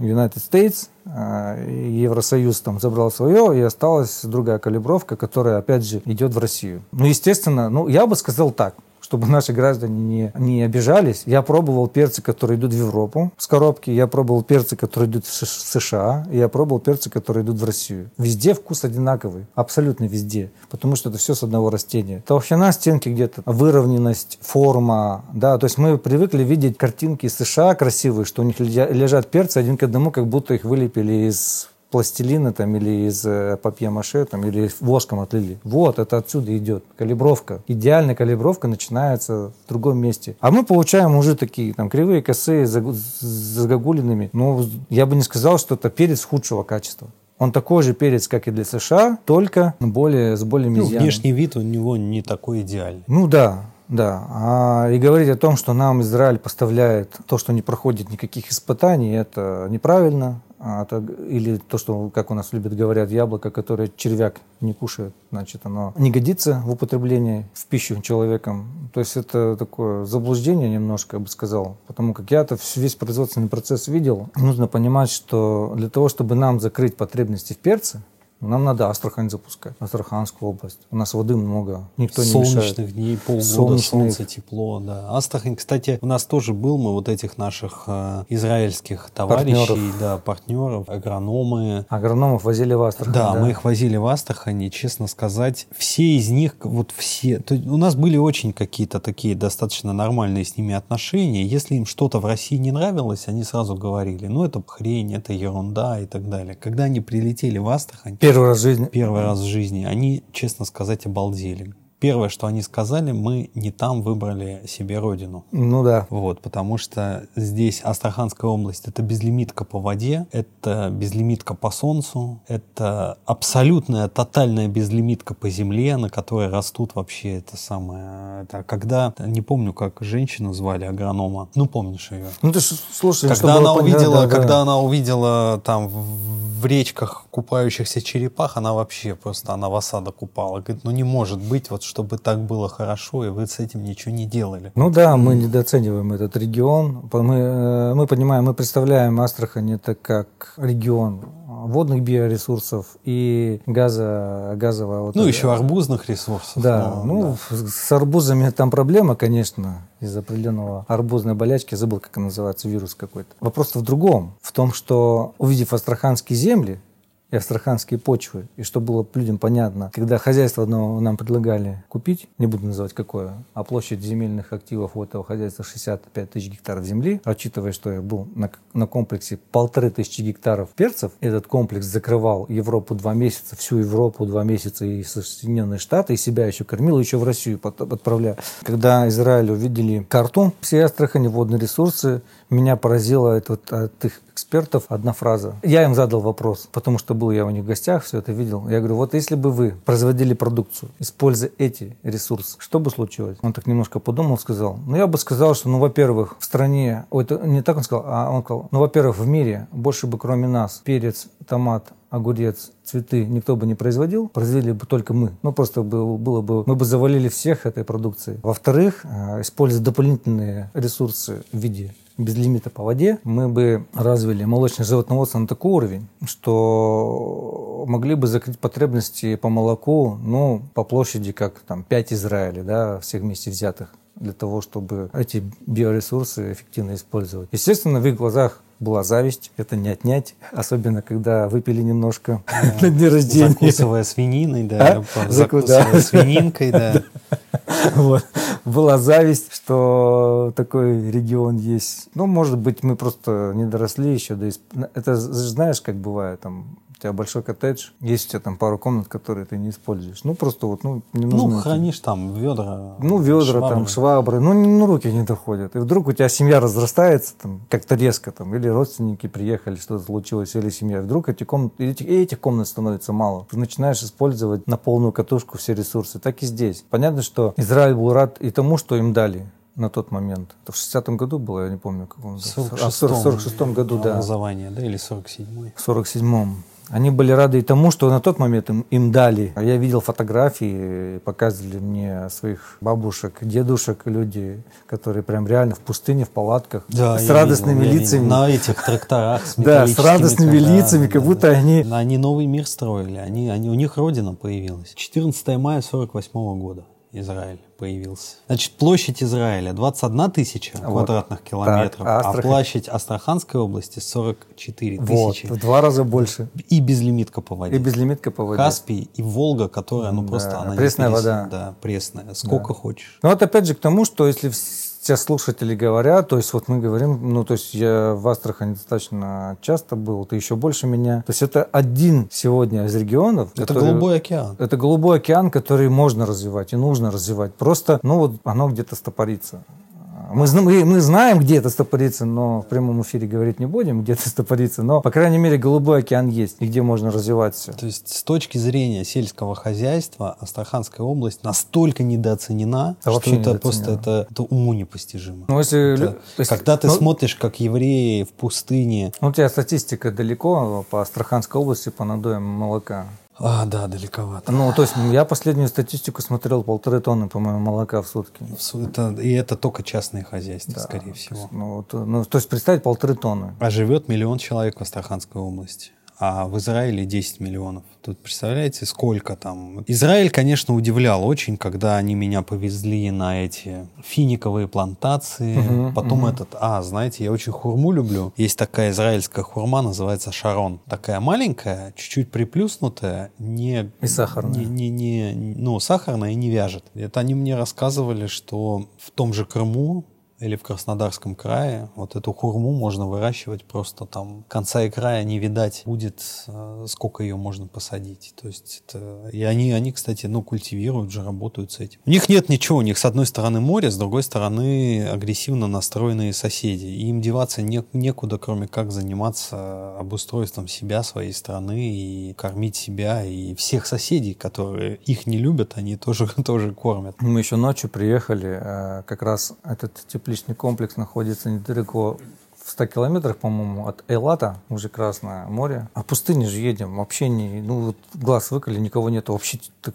S2: United States, а, Евросоюз там забрал свое, и осталась другая калибровка, которая, опять же, идет в Россию. Ну, естественно, ну, я бы сказал так, чтобы наши граждане не, не обижались. Я пробовал перцы, которые идут в Европу с коробки, я пробовал перцы, которые идут в США, и я пробовал перцы, которые идут в Россию. Везде вкус одинаковый, абсолютно везде, потому что это все с одного растения. Толщина стенки где-то, выровненность, форма, да, то есть мы привыкли видеть картинки из США красивые, что у них лежат перцы один к одному, как будто их вылепили из пластилина там или из э, папье-маше там или воском отлили. Вот, это отсюда идет калибровка. Идеальная калибровка начинается в другом месте. А мы получаем уже такие там кривые, косые, загогулинами. Но я бы не сказал, что это перец худшего качества. Он такой же перец, как и для США, только более, с более
S1: ну, Внешний вид у него не такой идеальный.
S2: Ну да, да. А, и говорить о том, что нам Израиль поставляет то, что не проходит никаких испытаний, это неправильно. А, это, или то, что, как у нас любят говорят, яблоко, которое червяк не кушает, значит, оно не годится в употреблении в пищу человеком. То есть это такое заблуждение немножко, я бы сказал. Потому как я-то весь производственный процесс видел. Нужно понимать, что для того, чтобы нам закрыть потребности в перце, нам надо Астрахань запускать, Астраханскую область. У нас воды много, никто
S1: не
S2: мешает.
S1: Солнечных дней, полгода, Солнечных. солнце, тепло, да. Астрахань, кстати, у нас тоже был, мы вот этих наших э, израильских товарищей, партнеров. да, партнеров, агрономы.
S2: Агрономов возили в Астрахань,
S1: да, да, мы их возили в Астрахань, и, честно сказать, все из них, вот все, то, у нас были очень какие-то такие достаточно нормальные с ними отношения. Если им что-то в России не нравилось, они сразу говорили, ну, это хрень, это ерунда и так далее. Когда они прилетели в Астрахань,
S2: Первый раз в жизни.
S1: Первый раз в жизни. Они, честно сказать, обалдели. Первое, что они сказали, мы не там выбрали себе родину.
S2: Ну да.
S1: Вот, потому что здесь Астраханская область – это безлимитка по воде, это безлимитка по солнцу, это абсолютная, тотальная безлимитка по земле, на которой растут вообще это самое. Это когда, не помню, как женщину звали, агронома, ну помнишь ее?
S2: Ну ты слушай,
S1: когда она увидела, да, да. когда она увидела там в речках купающихся черепах, она вообще просто, она в осадок упала. Говорит, ну не может быть вот чтобы так было хорошо, и вы с этим ничего не делали.
S2: Ну да, мы недооцениваем этот регион. Мы, э, мы понимаем, мы представляем Астрахань это как регион водных биоресурсов и газа, газового...
S1: Вот ну, это, еще арбузных ресурсов.
S2: Да, но, ну, да. с арбузами там проблема, конечно, из определенного арбузной болячки, забыл, как она называется, вирус какой-то. Вопрос в другом, в том, что увидев астраханские земли, и астраханские почвы. И чтобы было людям понятно, когда хозяйство одно нам предлагали купить, не буду называть какое, а площадь земельных активов у этого хозяйства 65 тысяч гектаров земли, учитывая, что я был на, на комплексе полторы тысячи гектаров перцев, этот комплекс закрывал Европу два месяца, всю Европу два месяца и Соединенные Штаты, и себя еще кормил, еще в Россию отправлял. Когда Израиль увидели карту всей Астрахани, водные ресурсы, меня поразило это от их экспертов одна фраза. Я им задал вопрос, потому что был я у них в гостях, все это видел. Я говорю, вот если бы вы производили продукцию, используя эти ресурсы, что бы случилось? Он так немножко подумал, сказал. Ну, я бы сказал, что, ну, во-первых, в стране, ой, это не так он сказал, а он сказал, ну, во-первых, в мире больше бы кроме нас перец, томат, огурец, цветы никто бы не производил, произвели бы только мы. Ну, просто было, было бы, мы бы завалили всех этой продукцией. Во-вторых, э, используя дополнительные ресурсы в виде без лимита по воде, мы бы развили молочное животноводство на такой уровень, что могли бы закрыть потребности по молоку, ну, по площади, как там 5 Израилей, да, всех вместе взятых для того, чтобы эти биоресурсы эффективно использовать. Естественно, в их глазах была зависть, это не отнять, особенно когда выпили немножко на дне рождения.
S1: Закусывая свининой, да, а? закусывая да. свининкой, да.
S2: Вот. Была зависть, что такой регион есть. Ну, может быть, мы просто не доросли еще. Это знаешь, как бывает, там тебя большой коттедж, есть у тебя там пару комнат, которые ты не используешь. Ну, просто вот, ну,
S1: не нужно. Ну, хранишь там ведра.
S2: Ну, ведра, швабры. там, швабры. Ну, ну, руки не доходят. И вдруг у тебя семья разрастается там как-то резко, там, или родственники приехали, что-то случилось, или семья. И вдруг эти комнаты, этих, этих комнат становится мало. Ты начинаешь использовать на полную катушку все ресурсы. Так и здесь. Понятно, что Израиль был рад и тому, что им дали на тот момент. Это в 60-м году было, я не помню, как он. В
S1: 46-м году, да. Образование,
S2: да,
S1: или 47-й?
S2: В 47-м. Они были рады и тому, что на тот момент им, им дали. Я видел фотографии, показывали мне своих бабушек, дедушек, люди, которые прям реально в пустыне, в палатках, да, с радостными видел, лицами.
S1: На этих тракторах
S2: с Да, с радостными лицами, как будто они...
S1: Они новый мир строили, они, они, у них родина появилась. 14 мая 48 года. Израиль появился. Значит, площадь Израиля 21 тысяча вот. квадратных километров, так, а, а площадь Астраханской области 44 тысячи.
S2: Вот, в два раза больше.
S1: И безлимитка по воде.
S2: И безлимитка по воде.
S1: Каспий и Волга, которая, ну, просто... Да,
S2: она пресная вода.
S1: Да, пресная. Сколько да. хочешь.
S2: Ну, вот опять же к тому, что если все слушатели говорят, то есть вот мы говорим, ну то есть я в Астрахани достаточно часто был, ты еще больше меня. То есть это один сегодня из регионов.
S1: Это который, голубой океан.
S2: Это голубой океан, который можно развивать и нужно развивать. Просто, ну вот оно где-то стопорится. Мы, мы, мы знаем, где это стопорится, но в прямом эфире говорить не будем, где это стопорится. Но, по крайней мере, голубой океан есть, и где можно развивать все.
S1: То есть, с точки зрения сельского хозяйства, Астраханская область настолько недооценена, да, что это просто это, это уму непостижимо. Ну, если, это, если, когда ты ну, смотришь, как евреи в пустыне...
S2: Ну, у тебя статистика далеко по Астраханской области по надоям молока.
S1: А, да, далековато.
S2: Ну, то есть я последнюю статистику смотрел, полторы тонны, по-моему, молока в сутки.
S1: Это, и это только частные хозяйства, да, скорее всего.
S2: То есть, ну, вот, ну, то есть представить полторы тонны.
S1: А живет миллион человек в Астраханской области а в Израиле 10 миллионов. Тут представляете, сколько там. Израиль, конечно, удивлял очень, когда они меня повезли на эти финиковые плантации. Угу, Потом угу. этот, а, знаете, я очень хурму люблю. Есть такая израильская хурма, называется шарон. Такая маленькая, чуть-чуть приплюснутая, не...
S2: И сахарная.
S1: Не, не, не, ну, сахарная и не вяжет. Это они мне рассказывали, что в том же Крыму или в Краснодарском крае вот эту хурму можно выращивать просто там конца и края не видать будет, э, сколько ее можно посадить. То есть это... И они, они, кстати, ну, культивируют же, работают с этим. У них нет ничего, у них с одной стороны море, с другой стороны агрессивно настроенные соседи. И им деваться не, некуда, кроме как заниматься обустройством себя, своей страны и кормить себя и всех соседей, которые их не любят, они тоже, тоже кормят.
S2: Мы еще ночью приехали, э, как раз этот тип тепличный комплекс находится недалеко в 100 километрах, по-моему, от Элата, уже Красное море. А в пустыне же едем, вообще не, ну вот глаз выколи, никого нету, вообще, так,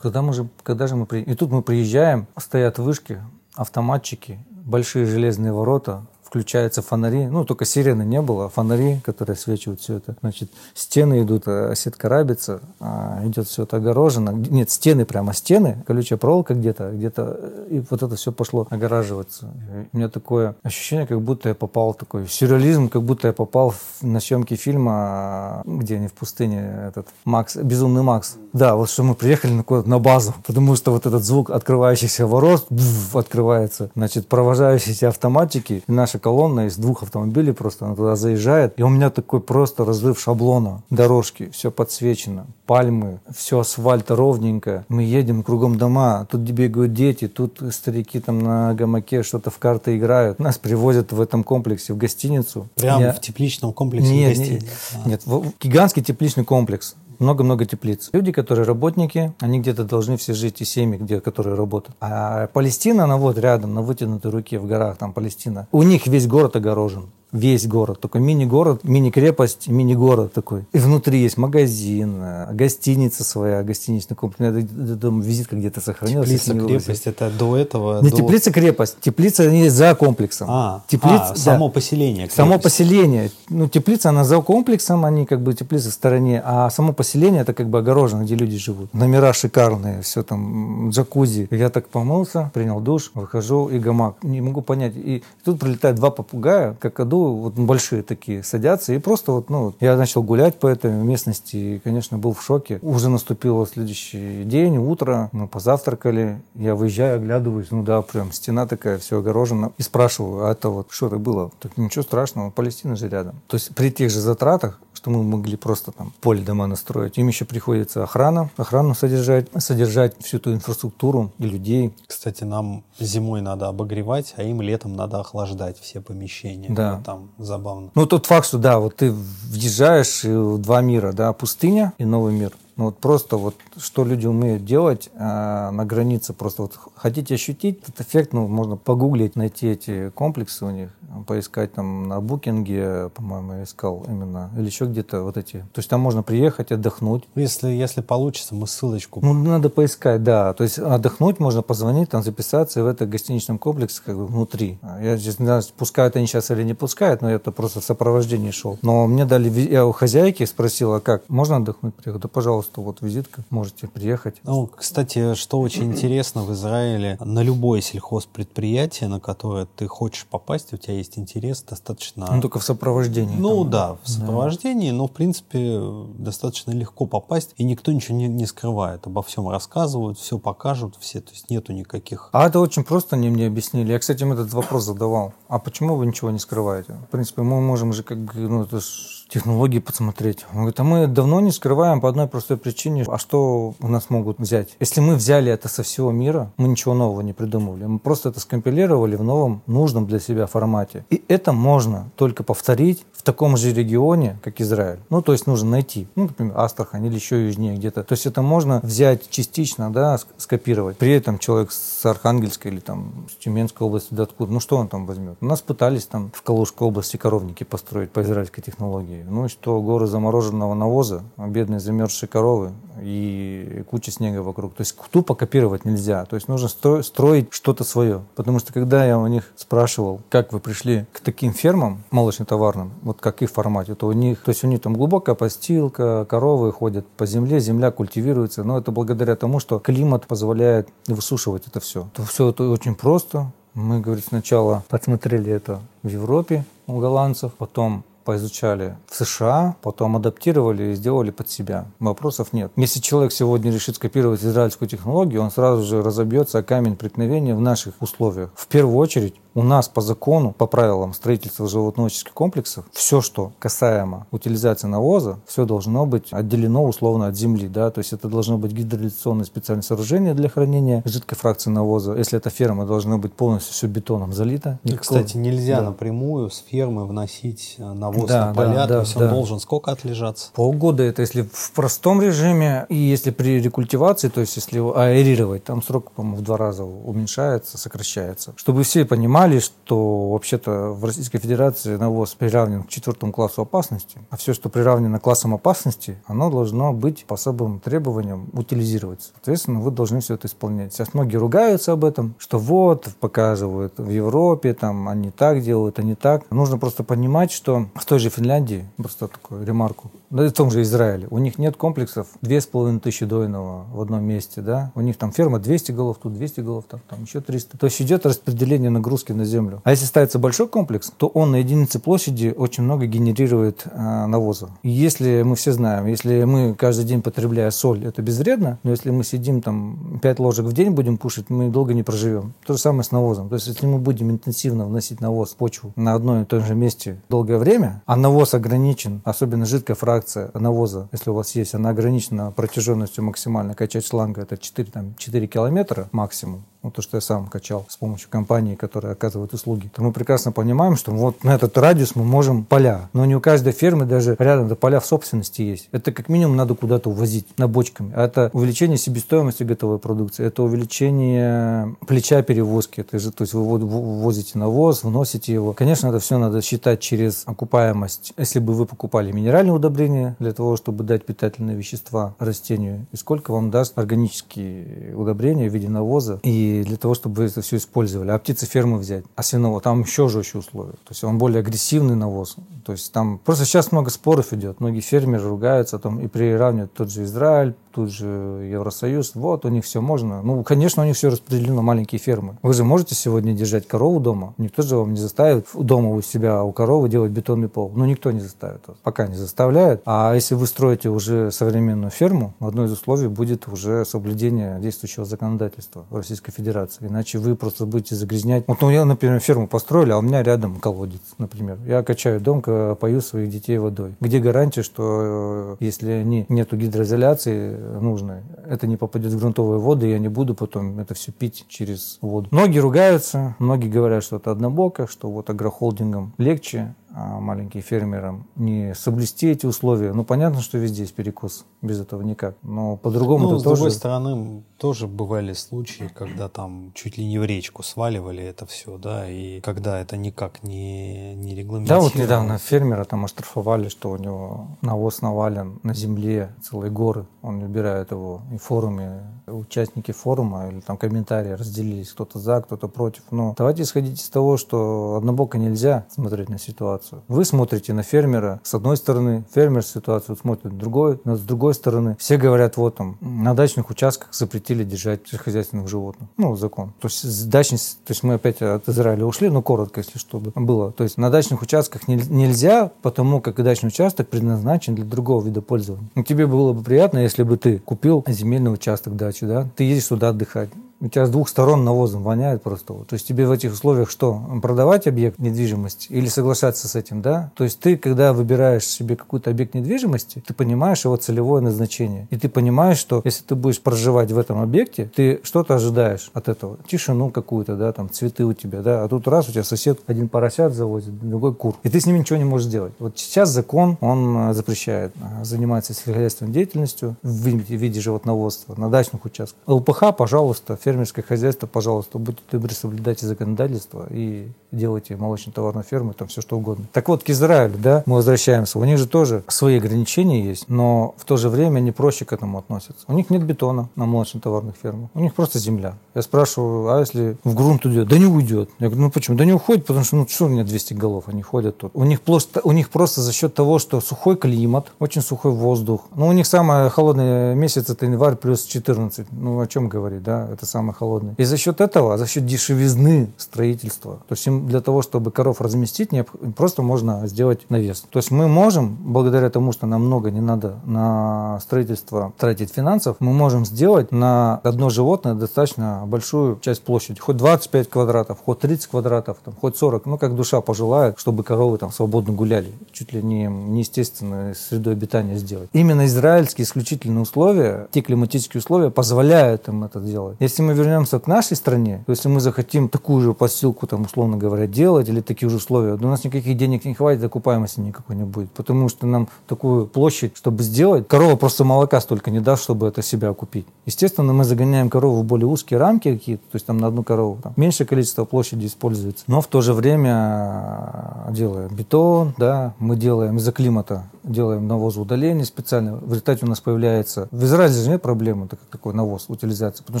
S2: когда мы же, когда же мы приедем? И тут мы приезжаем, стоят вышки, автоматчики, большие железные ворота, включаются фонари, ну, только сирены не было, фонари, которые освечивают все это. Значит, стены идут, э, сетка рабится, а, идет все это огорожено. Нет, стены прямо стены, колючая проволока где-то, где-то, э, и вот это все пошло огораживаться. у меня такое ощущение, как будто я попал такой сюрреализм, как будто я попал на съемки фильма, где они в пустыне, этот Макс, Безумный Макс. Да, вот что мы приехали на, на базу, потому что вот этот звук открывающихся ворот буф, открывается. Значит, провожающиеся автоматики, наши наша колонна из двух автомобилей просто, она туда заезжает, и у меня такой просто разрыв шаблона. Дорожки, все подсвечено, пальмы, все асфальт ровненько. Мы едем, кругом дома, тут бегают дети, тут старики там на гамаке что-то в карты играют. Нас привозят в этом комплексе в гостиницу.
S1: Прямо Я... в тепличном комплексе?
S2: Нет, нет, нет, гигантский тепличный комплекс много-много теплиц. Люди, которые работники, они где-то должны все жить, и семьи, где, которые работают. А Палестина, она вот рядом, на вытянутой руке в горах, там Палестина. У них весь город огорожен. Весь город, такой мини-город, мини-крепость, мини-город такой. И внутри есть магазин, э, гостиница своя, гостиничный комплекс. У меня дома визитка где-то сохранилась.
S1: Теплица, крепость, это до этого?
S2: Не
S1: до...
S2: теплица, крепость. Теплица, они за комплексом.
S1: А,
S2: теплица,
S1: а да. само поселение.
S2: Крепость. Само поселение. Ну, теплица, она за комплексом, они как бы теплица в стороне, а само поселение, это как бы огорожено, где люди живут. Номера шикарные, все там, джакузи. Я так помылся, принял душ, выхожу и гамак. Не могу понять. И тут прилетают два попугая, как аду, вот большие такие, садятся. И просто вот, ну, я начал гулять по этой местности и, конечно, был в шоке. Уже наступил следующий день, утро, мы позавтракали. Я выезжаю, оглядываюсь, ну да, прям стена такая, все огорожено. И спрашиваю, а это вот что это было? Так ничего страшного, Палестина же рядом. То есть при тех же затратах что мы могли просто там поле дома настроить. Им еще приходится охрана, охрану содержать, содержать всю эту инфраструктуру и людей.
S1: Кстати, нам зимой надо обогревать, а им летом надо охлаждать все помещения.
S2: Да.
S1: Вот там забавно.
S2: Ну, тот факт, что да, вот ты въезжаешь в два мира, да, пустыня и новый мир. Ну вот просто вот что люди умеют делать э, на границе, просто вот хотите ощутить этот эффект, ну можно погуглить, найти эти комплексы у них, поискать там на букинге, по-моему, я искал именно, или еще где-то вот эти. То есть там можно приехать, отдохнуть.
S1: Если, если получится, мы ссылочку.
S2: Ну надо поискать, да. То есть отдохнуть можно позвонить, там записаться и в этом гостиничном комплексе как бы внутри. Я здесь не знаю, пускают они сейчас или не пускают, но это просто в сопровождении шел. Но мне дали, я у хозяйки спросила, как, можно отдохнуть? Приехать? Да, пожалуйста пожалуйста, вот визитка, можете приехать.
S1: Ну, кстати, что очень интересно в Израиле, на любое сельхозпредприятие, на которое ты хочешь попасть, у тебя есть интерес достаточно...
S2: Ну, только в сопровождении.
S1: Ну, там. да, в сопровождении, да. но, в принципе, достаточно легко попасть, и никто ничего не, не скрывает, обо всем рассказывают, все покажут, все, то есть нету никаких...
S2: А это очень просто они мне объяснили. Я, кстати, им этот вопрос задавал. А почему вы ничего не скрываете? В принципе, мы можем же как ну, это технологии посмотреть. Он говорит, а мы давно не скрываем по одной простой причине. А что у нас могут взять? Если мы взяли это со всего мира, мы ничего нового не придумывали. Мы просто это скомпилировали в новом, нужном для себя формате. И это можно только повторить таком же регионе, как Израиль. Ну, то есть нужно найти, ну, например, Астрахань или еще южнее где-то. То есть это можно взять частично, да, скопировать. При этом человек с Архангельской или там с Тюменской области, да откуда, ну, что он там возьмет? У нас пытались там в Калужской области коровники построить по израильской технологии. Ну, что горы замороженного навоза, бедные замерзшие коровы и куча снега вокруг. То есть тупо копировать нельзя. То есть нужно строить что-то свое. Потому что когда я у них спрашивал, как вы пришли к таким фермам молочно-товарным, вот как их формате, то у них, то есть у них там глубокая постилка, коровы ходят по земле, земля культивируется. Но это благодаря тому, что климат позволяет высушивать это все. То все это очень просто. Мы, говорит, сначала подсмотрели это в Европе у голландцев, потом поизучали в США, потом адаптировали и сделали под себя. Вопросов нет. Если человек сегодня решит скопировать израильскую технологию, он сразу же разобьется о камень преткновения в наших условиях. В первую очередь, у нас по закону, по правилам строительства животноводческих комплексов, все, что касаемо утилизации навоза, все должно быть отделено условно от земли. Да? То есть это должно быть гидроляционное специальное сооружение для хранения жидкой фракции навоза. Если это ферма, должно быть полностью все бетоном залито.
S1: Никакого... Кстати, нельзя да. напрямую с фермы вносить э, навоз да, на поля, да, то есть да, он должен сколько отлежаться?
S2: Полгода это если в простом режиме, и если при рекультивации, то есть если аэрировать, там срок, по-моему, в два раза уменьшается, сокращается. Чтобы все понимали, знали, что вообще-то в Российской Федерации навоз приравнен к четвертому классу опасности, а все, что приравнено классом опасности, оно должно быть по особым требованиям утилизироваться. Соответственно, вы должны все это исполнять. Сейчас многие ругаются об этом, что вот, показывают в Европе, там, они так делают, они так. Нужно просто понимать, что в той же Финляндии, просто такую ремарку, да и в том же Израиле, у них нет комплексов половиной тысячи дойного в одном месте, да, у них там ферма 200 голов, тут 200 голов, там, там еще 300. То есть идет распределение нагрузки на землю. А если ставится большой комплекс, то он на единице площади очень много генерирует э, навоза. И если мы все знаем, если мы каждый день потребляя соль, это безвредно, но если мы сидим там 5 ложек в день будем кушать, мы долго не проживем. То же самое с навозом. То есть если мы будем интенсивно вносить навоз в почву на одном и том же месте долгое время, а навоз ограничен, особенно жидкая фракция навоза, если у вас есть, она ограничена протяженностью максимально качать шланга, это 4, там, 4 километра максимум, вот то, что я сам качал с помощью компании, которая оказывает услуги, то мы прекрасно понимаем, что вот на этот радиус мы можем поля. Но не у каждой фермы даже рядом до поля в собственности есть. Это как минимум надо куда-то увозить на бочками. А это увеличение себестоимости готовой продукции, это увеличение плеча перевозки. Это же, то есть вы ввозите навоз, вносите его. Конечно, это все надо считать через окупаемость. Если бы вы покупали минеральные удобрения для того, чтобы дать питательные вещества растению, и сколько вам даст органические удобрения в виде навоза, и для того, чтобы это все использовали. А птицефермы взять, а свиного, там еще жестче условия. То есть он более агрессивный навоз. То есть там просто сейчас много споров идет. Многие фермеры ругаются там и приравнивают тот же Израиль, тут же Евросоюз. Вот, у них все можно. Ну, конечно, у них все распределено, маленькие фермы. Вы же можете сегодня держать корову дома. Никто же вам не заставит дома у себя, у коровы делать бетонный пол. Ну, никто не заставит. Пока не заставляет. А если вы строите уже современную ферму, одно из условий будет уже соблюдение действующего законодательства Российской Федерации. Иначе вы просто будете загрязнять. Вот ну, я, например, ферму построили, а у меня рядом колодец, например. Я качаю дом, пою своих детей водой. Где гарантия, что э, если они нету гидроизоляции нужной, это не попадет в грунтовые воды, я не буду потом это все пить через воду. Многие ругаются, многие говорят, что это однобоко, что вот агрохолдингам легче, маленьким фермерам не соблюсти эти условия. Ну, понятно, что везде есть перекос, без этого никак. Но по-другому
S1: ну,
S2: с
S1: тоже... другой стороны, тоже бывали случаи, когда там чуть ли не в речку сваливали это все, да, и когда это никак не, не регламентировано.
S2: Да, вот недавно фермера там оштрафовали, что у него навоз навален на земле, целые горы, он убирает его. И в форуме, участники форума или там комментарии разделились, кто-то за, кто-то против. Но давайте исходить из того, что однобоко нельзя смотреть на ситуацию ситуацию. Вы смотрите на фермера с одной стороны, фермер ситуацию смотрит другой, но с другой стороны. Все говорят, вот там, на дачных участках запретили держать хозяйственных животных. Ну, закон. То есть, дачный, то есть мы опять от Израиля ушли, но коротко, если чтобы было. То есть на дачных участках не, нельзя, потому как дачный участок предназначен для другого вида пользования. Ну, тебе было бы приятно, если бы ты купил земельный участок дачи, да, ты едешь туда отдыхать у тебя с двух сторон навозом воняет просто. То есть тебе в этих условиях что? Продавать объект недвижимости или соглашаться с этим, да? То есть ты, когда выбираешь себе какой-то объект недвижимости, ты понимаешь его целевое назначение. И ты понимаешь, что если ты будешь проживать в этом объекте, ты что-то ожидаешь от этого. Тишину какую-то, да, там цветы у тебя, да. А тут раз у тебя сосед один поросят завозит, другой кур. И ты с ними ничего не можешь сделать. Вот сейчас закон, он запрещает а, заниматься сельскохозяйственной деятельностью в виде животноводства на дачных участках. ЛПХ, пожалуйста, фермерское хозяйство, пожалуйста, будьте добры, соблюдайте законодательство и делайте молочно-товарную ферму, там все что угодно. Так вот, к Израилю, да, мы возвращаемся. У них же тоже свои ограничения есть, но в то же время они проще к этому относятся. У них нет бетона на молочно-товарных фермах, у них просто земля. Я спрашиваю, а если в грунт уйдет? Да не уйдет. Я говорю, ну почему? Да не уходит, потому что, ну что у меня 200 голов, они ходят тут. У них просто, у них просто за счет того, что сухой климат, очень сухой воздух. Ну, у них самый холодный месяц это январь плюс 14. Ну, о чем говорить, да? Это самый холодный. И за счет этого, за счет дешевизны строительства, то есть им для того, чтобы коров разместить, просто можно сделать навес. То есть мы можем, благодаря тому, что нам много не надо на строительство тратить финансов, мы можем сделать на одно животное достаточно большую часть площади. Хоть 25 квадратов, хоть 30 квадратов, там, хоть 40, ну как душа пожелает, чтобы коровы там свободно гуляли. Чуть ли не неестественной средой обитания сделать. Именно израильские исключительные условия, те климатические условия позволяют им это делать. Если мы вернемся к нашей стране, если мы захотим такую же посылку, там, условно говоря, делать или такие же условия, то у нас никаких денег не хватит, окупаемости никакой не будет. Потому что нам такую площадь, чтобы сделать, корова просто молока столько не даст, чтобы это себя окупить. Естественно, мы загоняем корову в более узкие рамки какие-то, то есть там на одну корову там, меньшее количество площади используется. Но в то же время а, делаем бетон, да, мы делаем из-за климата делаем навоз удаления специально. В результате у нас появляется... В Израиле же нет проблемы, так, такой навоз, утилизация. Потому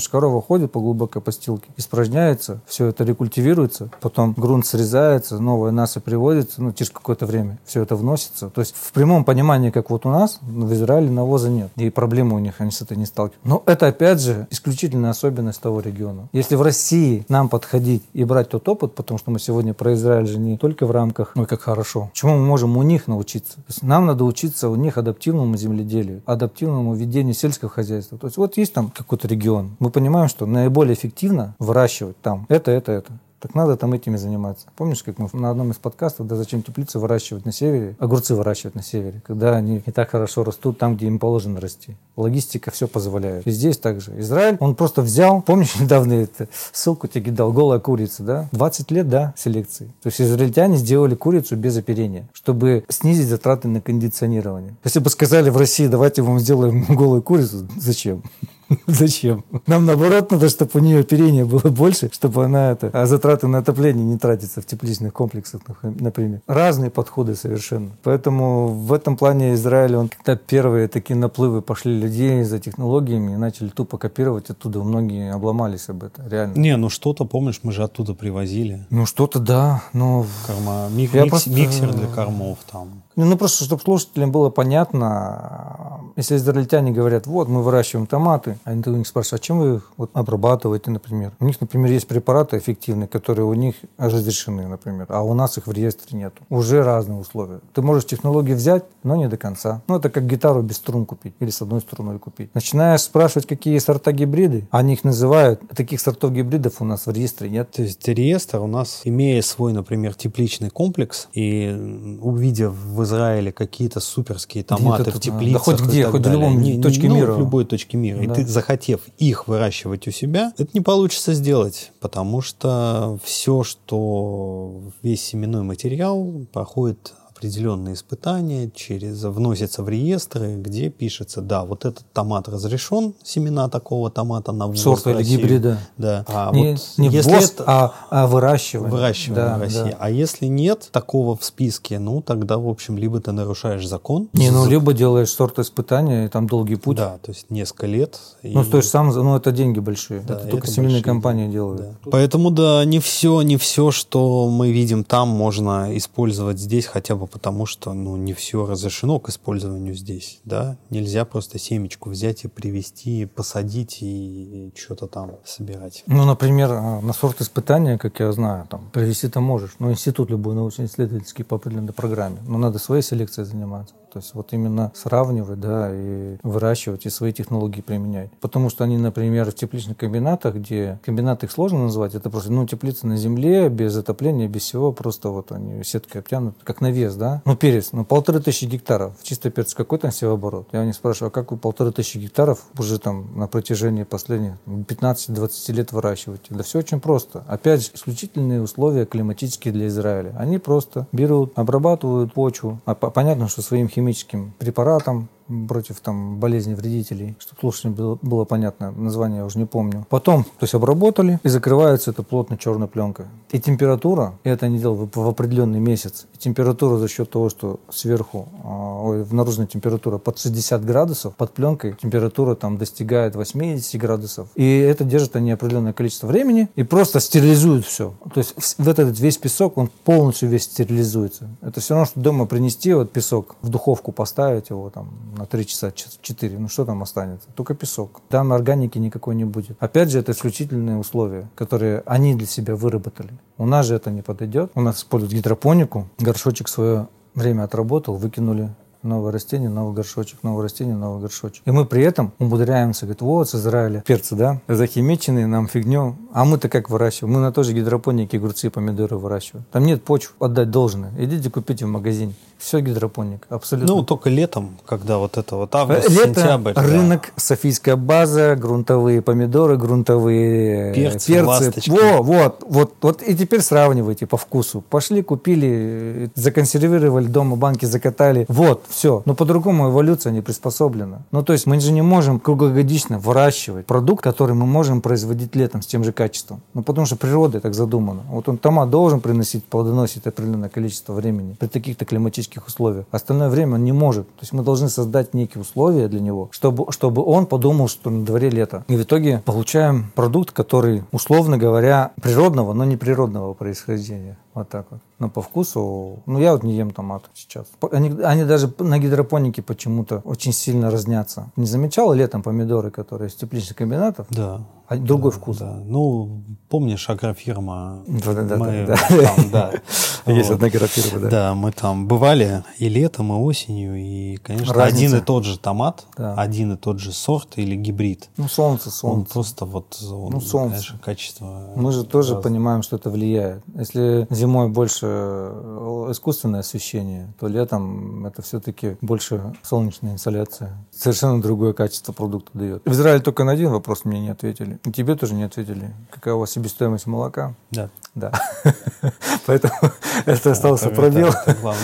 S2: что корова ходит по глубокой постилке, испражняется, все это рекультивируется, потом грунт срезается, новая насыпь приводится, ну, через какое-то время все это вносится. То есть в прямом понимании, как вот у нас, в Израиле навоза нет. И проблемы у них, они с этой не сталкиваются. Но это, опять же, исключительная особенность того региона. Если в России нам подходить и брать тот опыт, потому что мы сегодня про Израиль же не только в рамках, ой, как хорошо, чему мы можем у них научиться. нам надо учиться у них адаптивному земледелию, адаптивному ведению сельского хозяйства. То есть вот есть там какой-то регион, мы понимаем, что наиболее эффективно выращивать там это, это, это. Так надо там этими заниматься. Помнишь, как мы на одном из подкастов, да зачем теплицы выращивать на севере, огурцы выращивать на севере, когда они не так хорошо растут там, где им положено расти. Логистика все позволяет. И здесь также. Израиль, он просто взял, помнишь, недавно это, ссылку тебе дал, голая курица, да? 20 лет, да, селекции. То есть израильтяне сделали курицу без оперения, чтобы снизить затраты на кондиционирование. Если бы сказали в России, давайте вам сделаем голую курицу, зачем? Зачем? Нам наоборот надо, чтобы у нее оперения было больше, чтобы она это, а затраты на отопление не тратятся в тепличных комплексах, например. Разные подходы совершенно. Поэтому в этом плане Израиль, он когда первые такие наплывы пошли людей за технологиями и начали тупо копировать оттуда, многие обломались об этом, реально.
S1: Не, ну что-то, помнишь, мы же оттуда привозили.
S2: Ну что-то да, но...
S1: Корма, мик, микс, просто... миксер для кормов там.
S2: Ну просто, чтобы слушателям было понятно, если израильтяне говорят, вот, мы выращиваем томаты, а ты у них спрашиваешь, а чем вы их вот обрабатываете, например? У них, например, есть препараты эффективные, которые у них разрешены, например, а у нас их в реестре нет. Уже разные условия. Ты можешь технологии взять, но не до конца. Ну, это как гитару без струн купить или с одной струной купить. Начинаешь спрашивать, какие сорта гибриды, они их называют. Таких сортов гибридов у нас в реестре нет.
S1: То есть реестр у нас, имея свой, например, тепличный комплекс и увидев в Израиле какие-то суперские томаты в теплицах. Да
S2: хоть где, хоть в любом не, точке
S1: ну,
S2: мира.
S1: в любой точке мира. Да. И ты, захотев их выращивать у себя, это не получится сделать, потому что все, что весь семенной материал проходит определенные испытания, через, вносятся в реестры, где пишется, да, вот этот томат разрешен, семена такого томата на ввоз
S2: Сорта или гибрида.
S1: Да.
S2: А не вот не если ввоз, это, а, а выращивание.
S1: Выращивание да, в России. Да. А если нет такого в списке, ну, тогда, в общем, либо ты нарушаешь закон.
S2: Не, ну, либо делаешь сорт испытания, и там долгий путь.
S1: Да, то есть несколько лет.
S2: Ну, и... то есть сам, ну, это деньги большие. Да, это только семейные компании делают.
S1: Да. Поэтому, да, не все, не все, что мы видим там, можно использовать здесь хотя бы потому что ну, не все разрешено к использованию здесь. Да? Нельзя просто семечку взять и привести, посадить и что-то там собирать.
S2: Ну, например, а, на сорт испытания, как я знаю, там, привести ты можешь. Ну, институт любой научно-исследовательский по определенной программе. Но надо своей селекцией заниматься. То есть вот именно сравнивать, да, и выращивать, и свои технологии применять. Потому что они, например, в тепличных комбинатах, где комбинаты их сложно назвать, это просто, ну, теплицы на земле, без отопления, без всего, просто вот они сеткой обтянуты, как навес, да. Ну, перец, ну, полторы тысячи гектаров, чисто перец, какой там севооборот? Я у них спрашиваю, а как вы полторы тысячи гектаров уже там на протяжении последних 15-20 лет выращиваете? Да все очень просто. Опять же, исключительные условия климатические для Израиля. Они просто берут, обрабатывают почву, а понятно, что своим химическим химическим препаратом, против там, болезней вредителей, чтобы слушателям было, было понятно, название я уже не помню. Потом, то есть обработали и закрывается это плотно черной пленкой. И температура, и это они делают в, в определенный месяц, и температура за счет того, что сверху, э, ой, наружная температура под 60 градусов, под пленкой температура там достигает 80 градусов. И это держит они определенное количество времени и просто стерилизуют все. То есть в этот весь песок, он полностью весь стерилизуется. Это все равно, что дома принести вот песок, в духовку поставить его там на 3 часа, 4, ну что там останется? Только песок. Там органики никакой не будет. Опять же, это исключительные условия, которые они для себя выработали. У нас же это не подойдет. У нас используют гидропонику. Горшочек свое время отработал, выкинули новое растение, новый горшочек, новое растение, новый горшочек. И мы при этом умудряемся, говорит, вот с Израиля перцы, да, захимиченные, нам фигню. А мы-то как выращиваем? Мы на той же гидропонике огурцы и помидоры выращиваем. Там нет почв, отдать должное. Идите купите в магазине. Все гидропоник, абсолютно.
S1: Ну, только летом, когда вот это вот август, Лето, сентябрь.
S2: рынок, да. Софийская база, грунтовые помидоры, грунтовые перцы. перцы. Во, вот, вот, вот. И теперь сравнивайте по вкусу. Пошли, купили, законсервировали дома, банки закатали. Вот, все. Но по-другому эволюция не приспособлена. Ну, то есть мы же не можем круглогодично выращивать продукт, который мы можем производить летом с тем же качеством. Ну, потому что природа так задумана. Вот он томат должен приносить, плодоносить определенное количество времени при таких-то климатических климатических условиях. Остальное время он не может. То есть мы должны создать некие условия для него, чтобы, чтобы он подумал, что на дворе лето. И в итоге получаем продукт, который, условно говоря, природного, но не природного происхождения. Вот так вот. Но по вкусу, ну я вот не ем томат сейчас. Они, они даже на гидропонике почему-то очень сильно разнятся. Не замечал летом помидоры, которые из тепличных комбинатов?
S1: Да.
S2: А другой
S1: да,
S2: вкус.
S1: Да. Ну, помнишь агрофирма?
S2: Да, да, да.
S1: Мы
S2: да,
S1: там, да.
S2: Есть
S1: Вот.
S2: одна агрофирма, да.
S1: Да, мы там бывали и летом, и осенью, и, конечно,
S2: Разница.
S1: один и тот же томат,
S2: Да.
S1: один и тот же сорт или гибрид.
S2: Ну, солнце,
S1: Он
S2: солнце.
S1: просто вот, он,
S2: Ну, солнце.
S1: конечно, качество.
S2: Мы же тоже
S1: разное.
S2: понимаем, что это влияет. Если зимой больше э, искусственное освещение, то летом это все-таки больше солнечная инсоляция. Совершенно другое качество продукта дает. В Израиле только на один вопрос мне не ответили. И тебе тоже не ответили. Какая у вас себестоимость молока?
S1: Да.
S2: Да. Поэтому это остался пробел.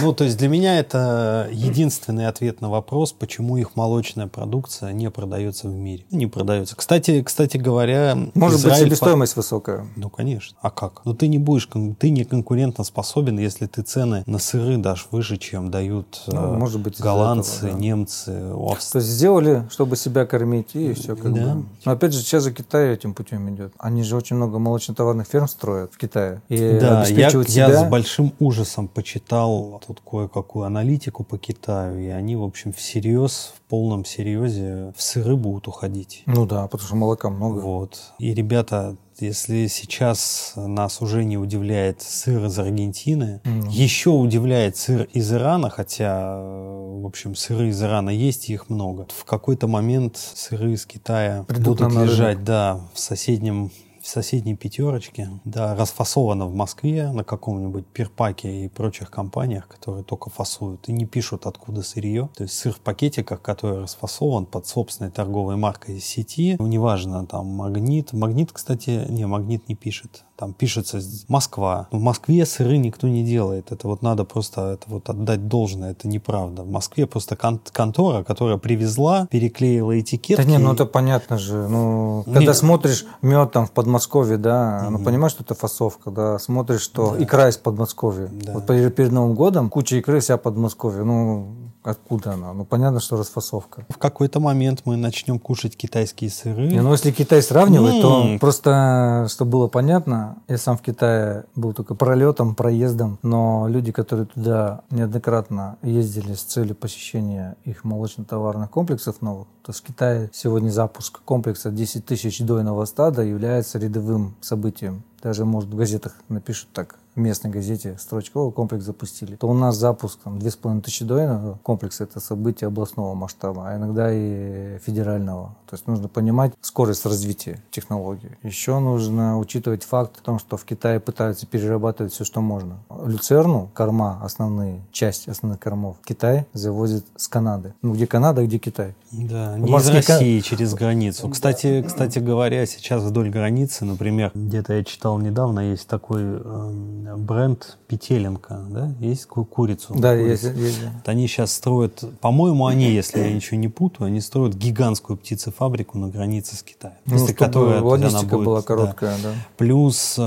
S1: Ну, то есть для меня это единственный ответ на вопрос, почему их молочная продукция не продается в мире. Не продается. Кстати, кстати говоря,
S2: Может быть, себестоимость высокая.
S1: Ну, конечно. А как? Ну, ты не будешь, ты не конкурентно способен, если ты цены на сыры дашь выше, чем дают
S2: Ну,
S1: э,
S2: может быть,
S1: голландцы,
S2: этого, да.
S1: немцы,
S2: То
S1: австрийцы.
S2: есть сделали, чтобы себя кормить, и все как
S1: Да.
S2: бы. Но опять же, сейчас же Китай этим путем идет. Они же очень много молочно-товарных ферм строят в Китае. И
S1: Да, я,
S2: обеспечивают
S1: я
S2: себя.
S1: с большим ужасом почитал тут кое-какую аналитику по Китаю, и они, в общем, всерьез, в полном серьезе в сыры будут уходить.
S2: Ну да, потому что молока много.
S1: Вот. И, ребята, если сейчас нас уже не удивляет сыр из Аргентины,
S2: Мгм.
S1: еще удивляет сыр из Ирана, хотя, в общем, сыры из Ирана есть, и их много. В какой-то момент сыры из Китая
S2: Придут
S1: будут лежать, да, в соседнем в соседней пятерочке, да, расфасовано в Москве на каком-нибудь перпаке и прочих компаниях, которые только фасуют и не пишут, откуда сырье. То есть сыр в пакетиках, который расфасован под собственной торговой маркой сети, неважно, там магнит. Магнит, кстати, не, магнит не пишет. Там пишется Москва. В Москве сыры никто не делает. Это вот надо просто это вот отдать должное. Это неправда. В Москве просто кон- контора, которая привезла, переклеила этикетки.
S2: Да не, ну это понятно же. Ну, когда
S1: Не.
S2: смотришь мед там в Подмосковье, да, ну
S1: Мгм.
S2: понимаешь, что это фасовка, да, смотришь, что икра из Подмосковья.
S1: Да.
S2: Вот перед, перед Новым годом куча икры вся Подмосковье. Ну, откуда она? Ну, понятно, что расфасовка.
S1: В какой-то момент мы начнем кушать китайские сыры.
S2: Не, ну, если Китай сравнивать, то просто, чтобы было понятно, я сам в Китае был только пролетом, проездом, но люди, которые туда неоднократно ездили с целью посещения их молочно-товарных комплексов новых, то в Китае сегодня запуск комплекса 10 тысяч дойного стада является рядовым событием. Даже, может, в газетах напишут так, местной газете строчка, о, комплекс запустили. То у нас запуск там, 2500 дойного комплекса – это событие областного масштаба, а иногда и федерального. То есть нужно понимать скорость развития технологий. Еще нужно учитывать факт о том, что в Китае пытаются перерабатывать все, что можно. Люцерну, корма основные, часть основных кормов, Китай завозит с Канады. Ну, где Канада, где Китай.
S1: Да, не из России, через границу. Кстати, кстати говоря, сейчас вдоль границы, например, где-то я читал недавно, есть такой эм, бренд Петеленко, да? Есть ку- курицу.
S2: Да,
S1: курицу.
S2: есть, есть.
S1: Вот Они сейчас строят, по-моему, они, если я ничего не путаю, они строят гигантскую птицефабрику на границе с Китаем.
S2: Ну,
S1: Если которая
S2: логистика
S1: будет,
S2: была
S1: да.
S2: короткая, да.
S1: Плюс э,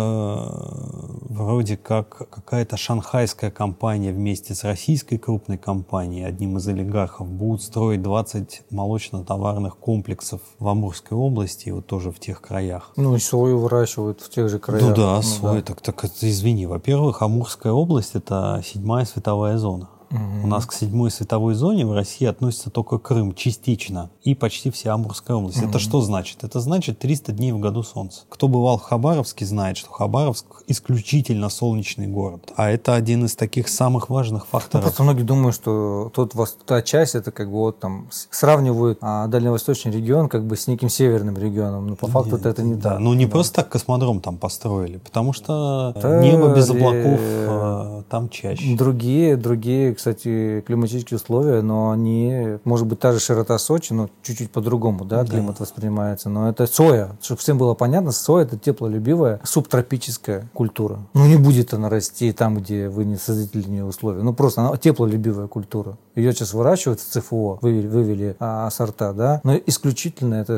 S1: вроде как какая-то шанхайская компания вместе с российской крупной компанией, одним из олигархов, будут строить 20 молочно-товарных комплексов в Амурской области, и вот тоже в тех краях.
S2: Ну, и сою выращивают в тех же краях.
S1: Ну да,
S2: Ну
S1: свой. Так, так это, извини, во-первых, Амурская область это седьмая световая зона. У нас к седьмой световой зоне в России относится только Крым частично и почти вся Амурская область. Это что значит? Это значит 300 дней в году солнца. Кто бывал в Хабаровске, знает, что Хабаровск исключительно солнечный город. А это один из таких самых важных
S2: Ну,
S1: факторов.
S2: просто многие думают, что тот, та часть, это как бы вот там сравнивают а, дальневосточный регион как бы с неким северным регионом. Но по факту это не
S1: Да,
S2: так.
S1: ну не
S2: Да.
S1: просто так космодром там построили, потому что
S2: Да,
S1: небо без облаков э, там чаще.
S2: Другие, другие, кстати, климатические условия, но они, может быть, та же широта Сочи, но чуть-чуть по-другому, да,
S1: Да.
S2: климат воспринимается. Но это соя. Чтобы всем было понятно, соя это теплолюбивая субтропическая культура. Ну, не будет она расти там, где вы не создадите для нее условия. Ну, просто она теплолюбивая культура. Ее сейчас выращивают в ЦФО, вывели, вывели а, сорта, да, но исключительно это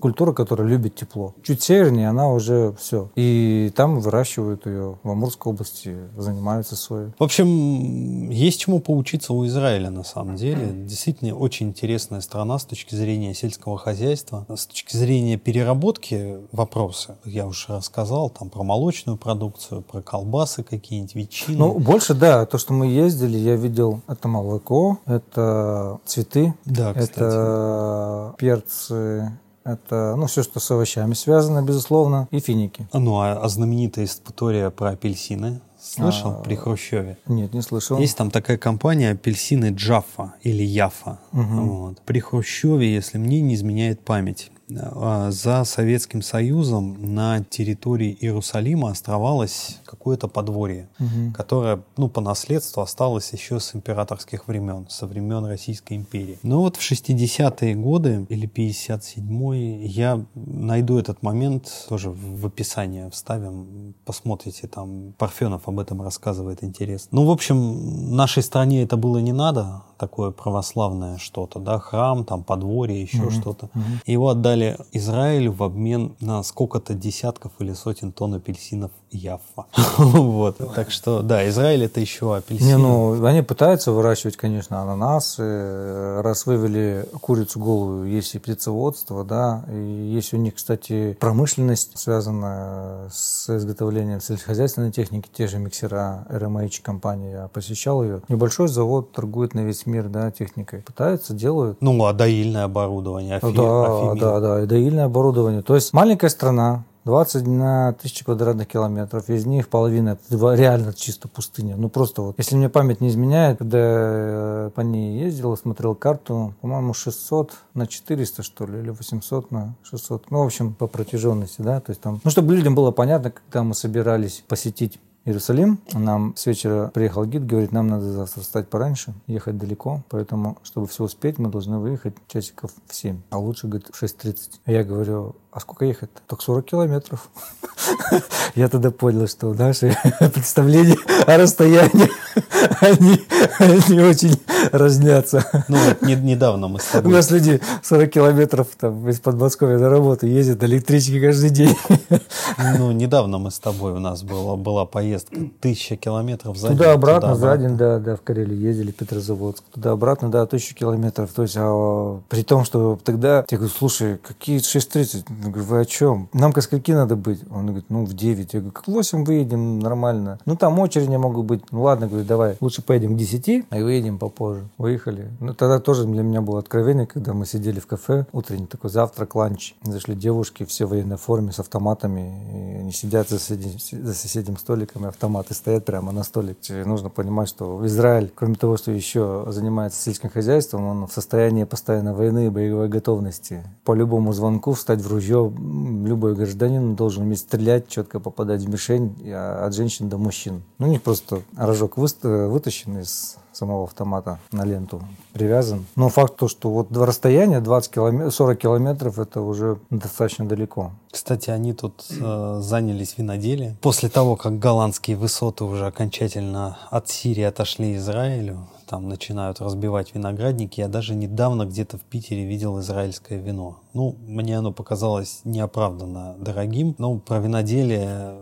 S2: культура, которая любит тепло. Чуть севернее она уже все. И там выращивают ее в Амурской области, занимаются соей.
S1: В общем, есть чему поучиться у Израиля на самом деле. Действительно очень интересная страна с точки зрения сельского хозяйства. С точки зрения переработки вопросы, я уже рассказал, там про молочную продукцию, про колбасы какие-нибудь, ветчину.
S2: Ну, больше, да, то, что мы ездили, я видел, это молоко, это цветы,
S1: да, кстати.
S2: это перцы, Это, ну, все, что с овощами связано, безусловно, и финики.
S1: Ну, а, а знаменитая история про апельсины? Слышал а, при Хрущеве?
S2: Нет, не слышал.
S1: Есть там такая компания апельсины Джаффа или Яфа. Угу. Вот. При Хрущеве, если мне не изменяет память, а, за Советским Союзом на территории Иерусалима оставалось какое-то подворье, угу. которое ну, по наследству осталось еще с императорских времен, со времен Российской империи. Но вот в 60-е годы или 57-й я найду этот момент, тоже в описании вставим, посмотрите, там Парфенов об этом рассказывает, интересно. Ну, в общем, нашей стране это было не надо, такое православное что-то, да, храм, там подворье, еще угу. что-то. Угу. Его отдали Израилю в обмен на сколько-то десятков или сотен тонн апельсинов Яффа. вот. Так что, да, Израиль это еще апельсины.
S2: Не, ну, они пытаются выращивать, конечно, ананасы. Раз вывели курицу голую, есть и птицеводство, да, и есть у них, кстати, промышленность, связанная с изготовлением сельскохозяйственной техники, те же миксера RMH компания, я посещал ее. Небольшой завод торгует на весь мир, да, техникой. Пытаются, делают.
S1: Ну, а доильное оборудование,
S2: афи... Да, афимил. да, да, и доильное оборудование. То есть маленькая страна, 20 на тысячи квадратных километров. Из них половина это реально чисто пустыня. Ну просто вот, если мне память не изменяет, когда по ней ездил, смотрел карту, по-моему, 600 на 400, что ли, или 800 на 600. Ну, в общем, по протяженности, да, то есть там, ну, чтобы людям было понятно, когда мы собирались посетить Иерусалим. Нам с вечера приехал гид, говорит, нам надо завтра встать пораньше, ехать далеко, поэтому, чтобы все успеть, мы должны выехать часиков в 7, а лучше, говорит, в 6.30. Я говорю, а сколько ехать? Так 40 километров. Я тогда понял, что наши представления о расстоянии, они, они очень разнятся.
S1: Ну, вот не, недавно мы с тобой...
S2: У нас люди 40 километров там, из Подмосковья на работу ездят на электричке каждый день.
S1: Ну, недавно мы с тобой, у нас была, была поездка тысяча километров за
S2: туда день. Обратно, туда обратно, за день, да, да, в Карелию ездили, Петрозаводск. Туда-обратно, да, тысячу километров. То есть, а, при том, что тогда, я говорю, слушай, какие 6.30? Я говорю, вы о чем? Нам ко скольки надо быть? Он говорит, ну, в 9. Я говорю, как в 8 выедем, нормально. Ну, там очереди могут быть. Ну, ладно, говорю, давай, лучше поедем к 10, и выедем попозже. Выехали. Ну, тогда тоже для меня было откровение, когда мы сидели в кафе, утренний такой завтрак, ланч. Зашли девушки, все в военной форме, с автоматами. И они сидят за соседним, за соседним столиком, и автоматы стоят прямо на столик. И нужно понимать, что Израиль, кроме того, что еще занимается сельским хозяйством, он в состоянии постоянной войны и боевой готовности. По любому звонку встать в ружье любой гражданин должен уметь стрелять, четко попадать в мишень от женщин до мужчин. Ну, у них просто рожок вытащен из самого автомата на ленту привязан. Но факт то, что вот расстояние 20 километров, 40 километров, это уже достаточно далеко.
S1: Кстати, они тут э, занялись виноделием. После того, как голландские высоты уже окончательно от Сирии отошли Израилю, там начинают разбивать виноградники. Я даже недавно где-то в Питере видел израильское вино. Ну, мне оно показалось неоправданно дорогим. Ну, про виноделие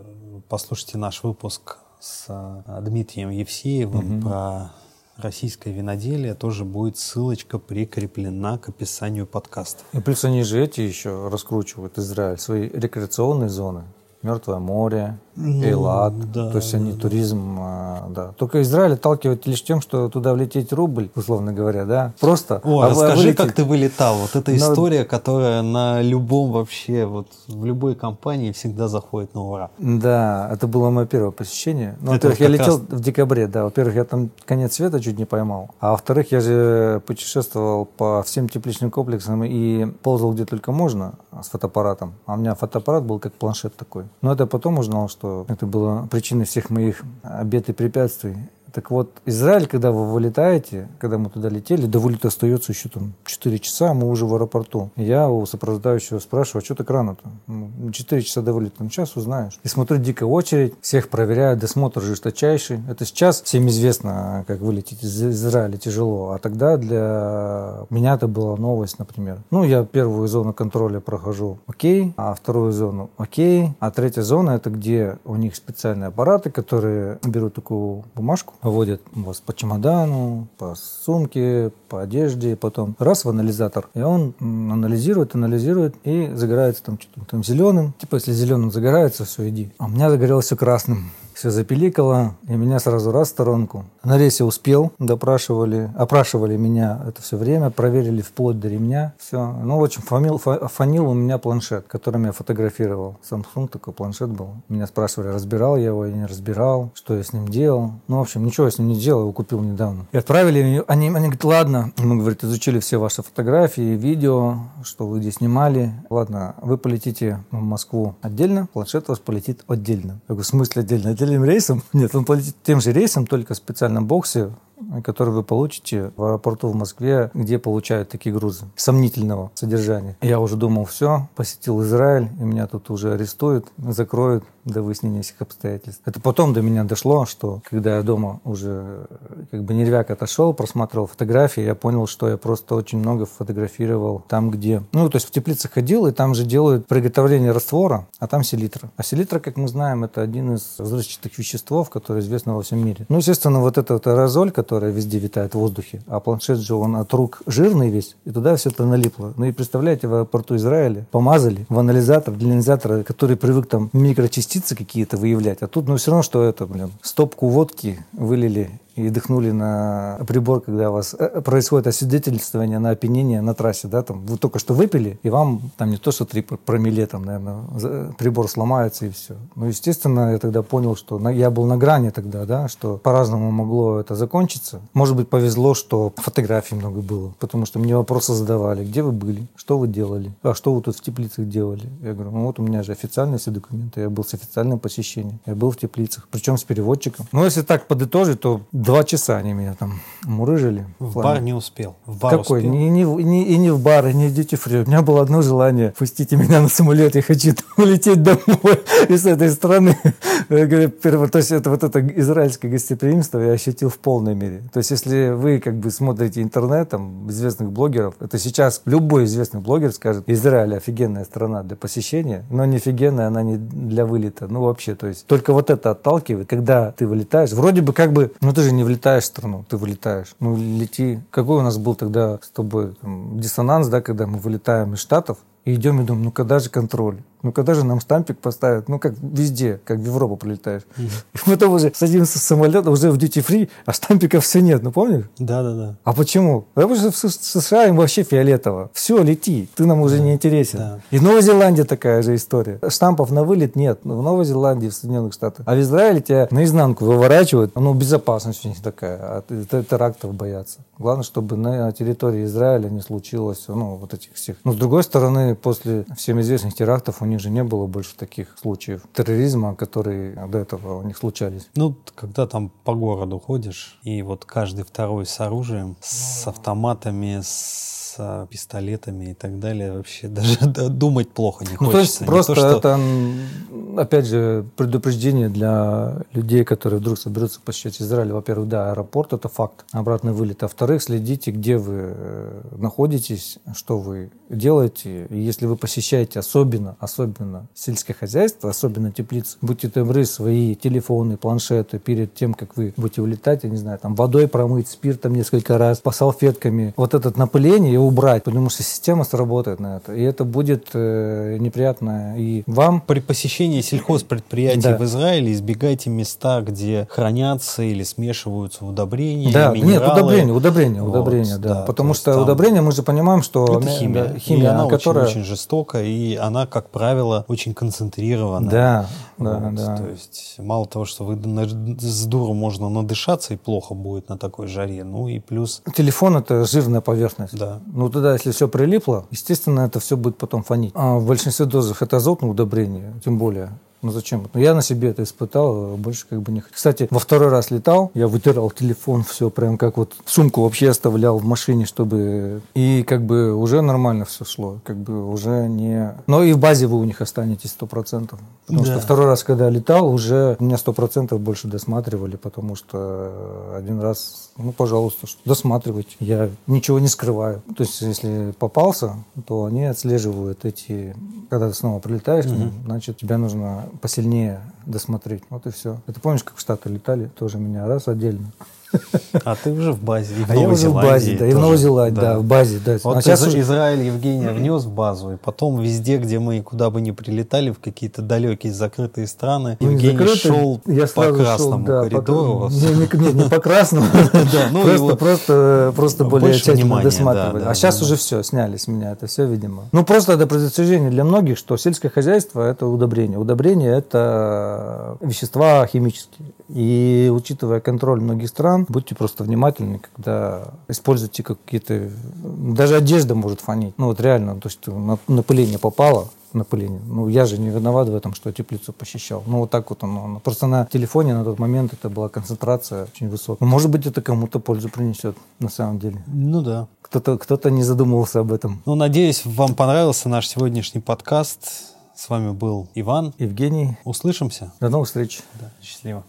S1: послушайте наш выпуск с э, Дмитрием Евсеевым угу. про российское виноделие, тоже будет ссылочка прикреплена к описанию подкаста.
S2: И плюс они же эти еще раскручивают Израиль, свои рекреационные зоны. Мертвое море, ну, Эйлат. Да, То есть они да. туризм, а, да. Только Израиль отталкивает лишь тем, что туда влететь рубль, условно говоря, да. Просто.
S1: О, а расскажи, вылететь... как ты вылетал. Вот эта Но... история, которая на любом вообще, вот в любой компании всегда заходит на ура.
S2: Да, это было мое первое посещение. Ну, во-первых, я летел раз... в декабре, да. Во-первых, я там конец света чуть не поймал. А во-вторых, я же путешествовал по всем тепличным комплексам и ползал где только можно с фотоаппаратом. А у меня фотоаппарат был как планшет такой. Но это потом узнал, что это было причиной всех моих обед и препятствий. Так вот, Израиль, когда вы вылетаете, когда мы туда летели, до вылета остается еще там 4 часа, мы уже в аэропорту. Я у сопровождающего спрашиваю, а что так рано-то? 4 часа до вылета, ну час узнаешь. И смотрю, дикая очередь, всех проверяют, досмотр жесточайший. Это сейчас всем известно, как вылететь из Израиля тяжело, а тогда для меня это была новость, например. Ну, я первую зону контроля прохожу, окей, а вторую зону, окей, а третья зона это где у них специальные аппараты, которые берут такую бумажку, водят вас по чемодану, по сумке, по одежде, потом раз в анализатор, и он анализирует, анализирует и загорается там что-то там зеленым. Типа, если зеленым загорается, все, иди. А у меня загорелось все красным. Все запиликало, и меня сразу раз в сторонку. На рейсе успел, допрашивали, опрашивали меня это все время, проверили вплоть до ремня, все. Ну, в общем, фамил, фанил у меня планшет, которым я фотографировал. Samsung такой планшет был. Меня спрашивали, разбирал я его или не разбирал, что я с ним делал. Ну, в общем, ничего я с ним не делал, его купил недавно. И отправили, они, они говорят, ладно, мы, говорит, изучили все ваши фотографии, видео, что вы здесь снимали. Ладно, вы полетите в Москву отдельно, планшет у вас полетит отдельно. Я говорю, в смысле отдельно? Отдельным рейсом? Нет, он полетит тем же рейсом, только в специальном боксе, который вы получите в аэропорту в Москве, где получают такие грузы сомнительного содержания. Я уже думал, все, посетил Израиль, и меня тут уже арестуют, закроют до выяснения всех обстоятельств. Это потом до меня дошло, что когда я дома уже как бы нервяк отошел, просматривал фотографии, я понял, что я просто очень много фотографировал там, где... Ну, то есть в теплицах ходил, и там же делают приготовление раствора, а там селитра. А селитра, как мы знаем, это один из взрывчатых веществ, которые известны во всем мире. Ну, естественно, вот этот аэрозоль, которая везде витает в воздухе, а планшет же он от рук жирный весь, и туда все это налипло. Ну и представляете, в аэропорту Израиля помазали в анализатор, для анализатора, который привык там микрочастицы какие-то выявлять, а тут, ну, все равно, что это, блин, стопку водки вылили и дыхнули на прибор, когда у вас э, происходит освидетельствование на опьянение на трассе, да, там вы только что выпили, и вам там не то, что три промилле, там, наверное, прибор сломается и все. Ну, естественно, я тогда понял, что на, я был на грани тогда, да, что по-разному могло это закончиться. Может быть, повезло, что фотографий много было, потому что мне вопросы задавали, где вы были, что вы делали, а что вы тут в теплицах делали. Я говорю, ну вот у меня же официальные все документы, я был с официальным посещением, я был в теплицах, причем с переводчиком. Но если так подытожить, то Два часа они меня там мурыжили.
S1: В бар не успел.
S2: В бар Какой? Успел? Не, не, не, и не в бар, и не в duty free. У меня было одно желание. Пустите меня на самолет, я хочу улететь домой из этой страны. То есть это вот это израильское гостеприимство я ощутил в полной мере. То есть если вы как бы смотрите интернет, там, известных блогеров, это сейчас любой известный блогер скажет, Израиль офигенная страна для посещения, но не офигенная она не для вылета. Ну вообще, то есть только вот это отталкивает, когда ты вылетаешь. Вроде бы как бы, ну ты же не влетаешь в страну, ты вылетаешь. Ну, лети. Какой у нас был тогда с тобой там, диссонанс, да, когда мы вылетаем из Штатов и идем и думаем, ну когда же контроль? Ну, когда же нам штампик поставят? Ну, как везде, как в Европу прилетаешь. Mm-hmm. И потом уже садимся в самолет, уже в duty free, а штампиков все нет, ну помнишь?
S1: Да, да, да.
S2: А почему? Потому что в США им вообще фиолетово. Все, лети, ты нам уже не интересен. Да. И в Новой Зеландии такая же история. Штампов на вылет нет. В Новой Зеландии, в Соединенных Штатах. А в Израиле тебя наизнанку выворачивают. Ну, безопасность у них такая. А терактов боятся. Главное, чтобы на территории Израиля не случилось, ну, вот этих всех. Но с другой стороны, после всем известных терактов у них же не было больше таких случаев терроризма, которые до этого у них случались.
S1: Ну, когда там по городу ходишь, и вот каждый второй с оружием, с автоматами, с пистолетами и так далее, вообще даже думать плохо не хочется. Ну,
S2: то есть просто то, что... это, опять же, предупреждение для людей, которые вдруг соберутся посещать Израиль. Во-первых, да, аэропорт – это факт, обратный вылет. А во-вторых, следите, где вы э, находитесь, что вы делаете. И если вы посещаете особенно, особенно сельское хозяйство, особенно теплицы, будьте добры, свои телефоны, планшеты перед тем, как вы будете улетать, я не знаю, там водой промыть, спиртом несколько раз, по салфетками. Вот это напыление его убрать, потому что система сработает на это. И это будет э, неприятно и вам.
S1: При посещении сельхозпредприятий да. в Израиле избегайте места, где хранятся или смешиваются удобрения,
S2: да,
S1: минералы.
S2: Нет, удобрения, удобрения, вот, удобрения, да. да потому что там... удобрения мы же понимаем, что
S1: это химия, да, химия, и она которая очень, очень жестока и она, как правило, очень концентрирована.
S2: Да, да, вот,
S1: да. То есть мало того, что вы с дуру можно надышаться и плохо будет на такой жаре, ну и плюс.
S2: Телефон это жирная поверхность.
S1: Да.
S2: Ну, туда, если все прилипло, естественно, это все будет потом фонить. А в большинстве дозах это азотное удобрение, тем более. Ну зачем? Ну, я на себе это испытал, больше как бы не хочу. Кстати, во второй раз летал, я вытирал телефон, все прям как вот сумку вообще оставлял в машине, чтобы... И как бы уже нормально все шло, как бы уже не... Но и в базе вы у них останетесь сто процентов. Потому да. что второй раз, когда летал, уже меня сто процентов больше досматривали, потому что один раз, ну, пожалуйста, досматривайте. Я ничего не скрываю. То есть, если попался, то они отслеживают эти... Когда ты снова прилетаешь, угу. значит, тебя нужно посильнее досмотреть. Вот и все. Это помнишь, как в Штаты летали? Тоже меня раз отдельно.
S1: А ты уже в базе. И в
S2: А я
S1: Новой
S2: уже в
S1: Зеландии
S2: базе, да, и в
S1: тоже.
S2: Новой Зеландии, да, в базе, да.
S1: Вот
S2: А сейчас уже-
S1: Израиль Евгения внес в базу, и потом везде, где мы куда бы ни прилетали, в какие-то далекие закрытые страны,
S2: Ну,
S1: Евгений
S2: закрытый,
S1: шел
S2: я
S1: по
S2: сразу шел,
S1: красному
S2: да, по
S1: коридору.
S2: кра- Не, не, не, по красному,
S1: Да, ну,
S2: просто, просто, просто более тщательно досматривали.
S1: да, да,
S2: а сейчас
S1: да.
S2: уже все, сняли с меня это все, видимо. Ну, просто это предостережение для многих, что сельское хозяйство – это удобрение. Удобрение – это вещества химические. И учитывая контроль многих стран, будьте просто внимательны, когда используете какие-то... Даже одежда может фонить. Ну, вот реально, то есть на- напыление попало, напыление. Ну, я же не виноват в этом, что теплицу посещал. Ну, вот так вот оно. Просто на телефоне на тот момент это была концентрация очень высокая. Ну, может быть, это кому-то пользу принесет на самом деле.
S1: Ну да.
S2: Кто-то кто не задумывался об этом.
S1: Ну, надеюсь, вам понравился наш сегодняшний подкаст. С вами был Иван.
S2: Евгений,
S1: Услышимся.
S2: до новых встреч.
S1: Да, счастливо.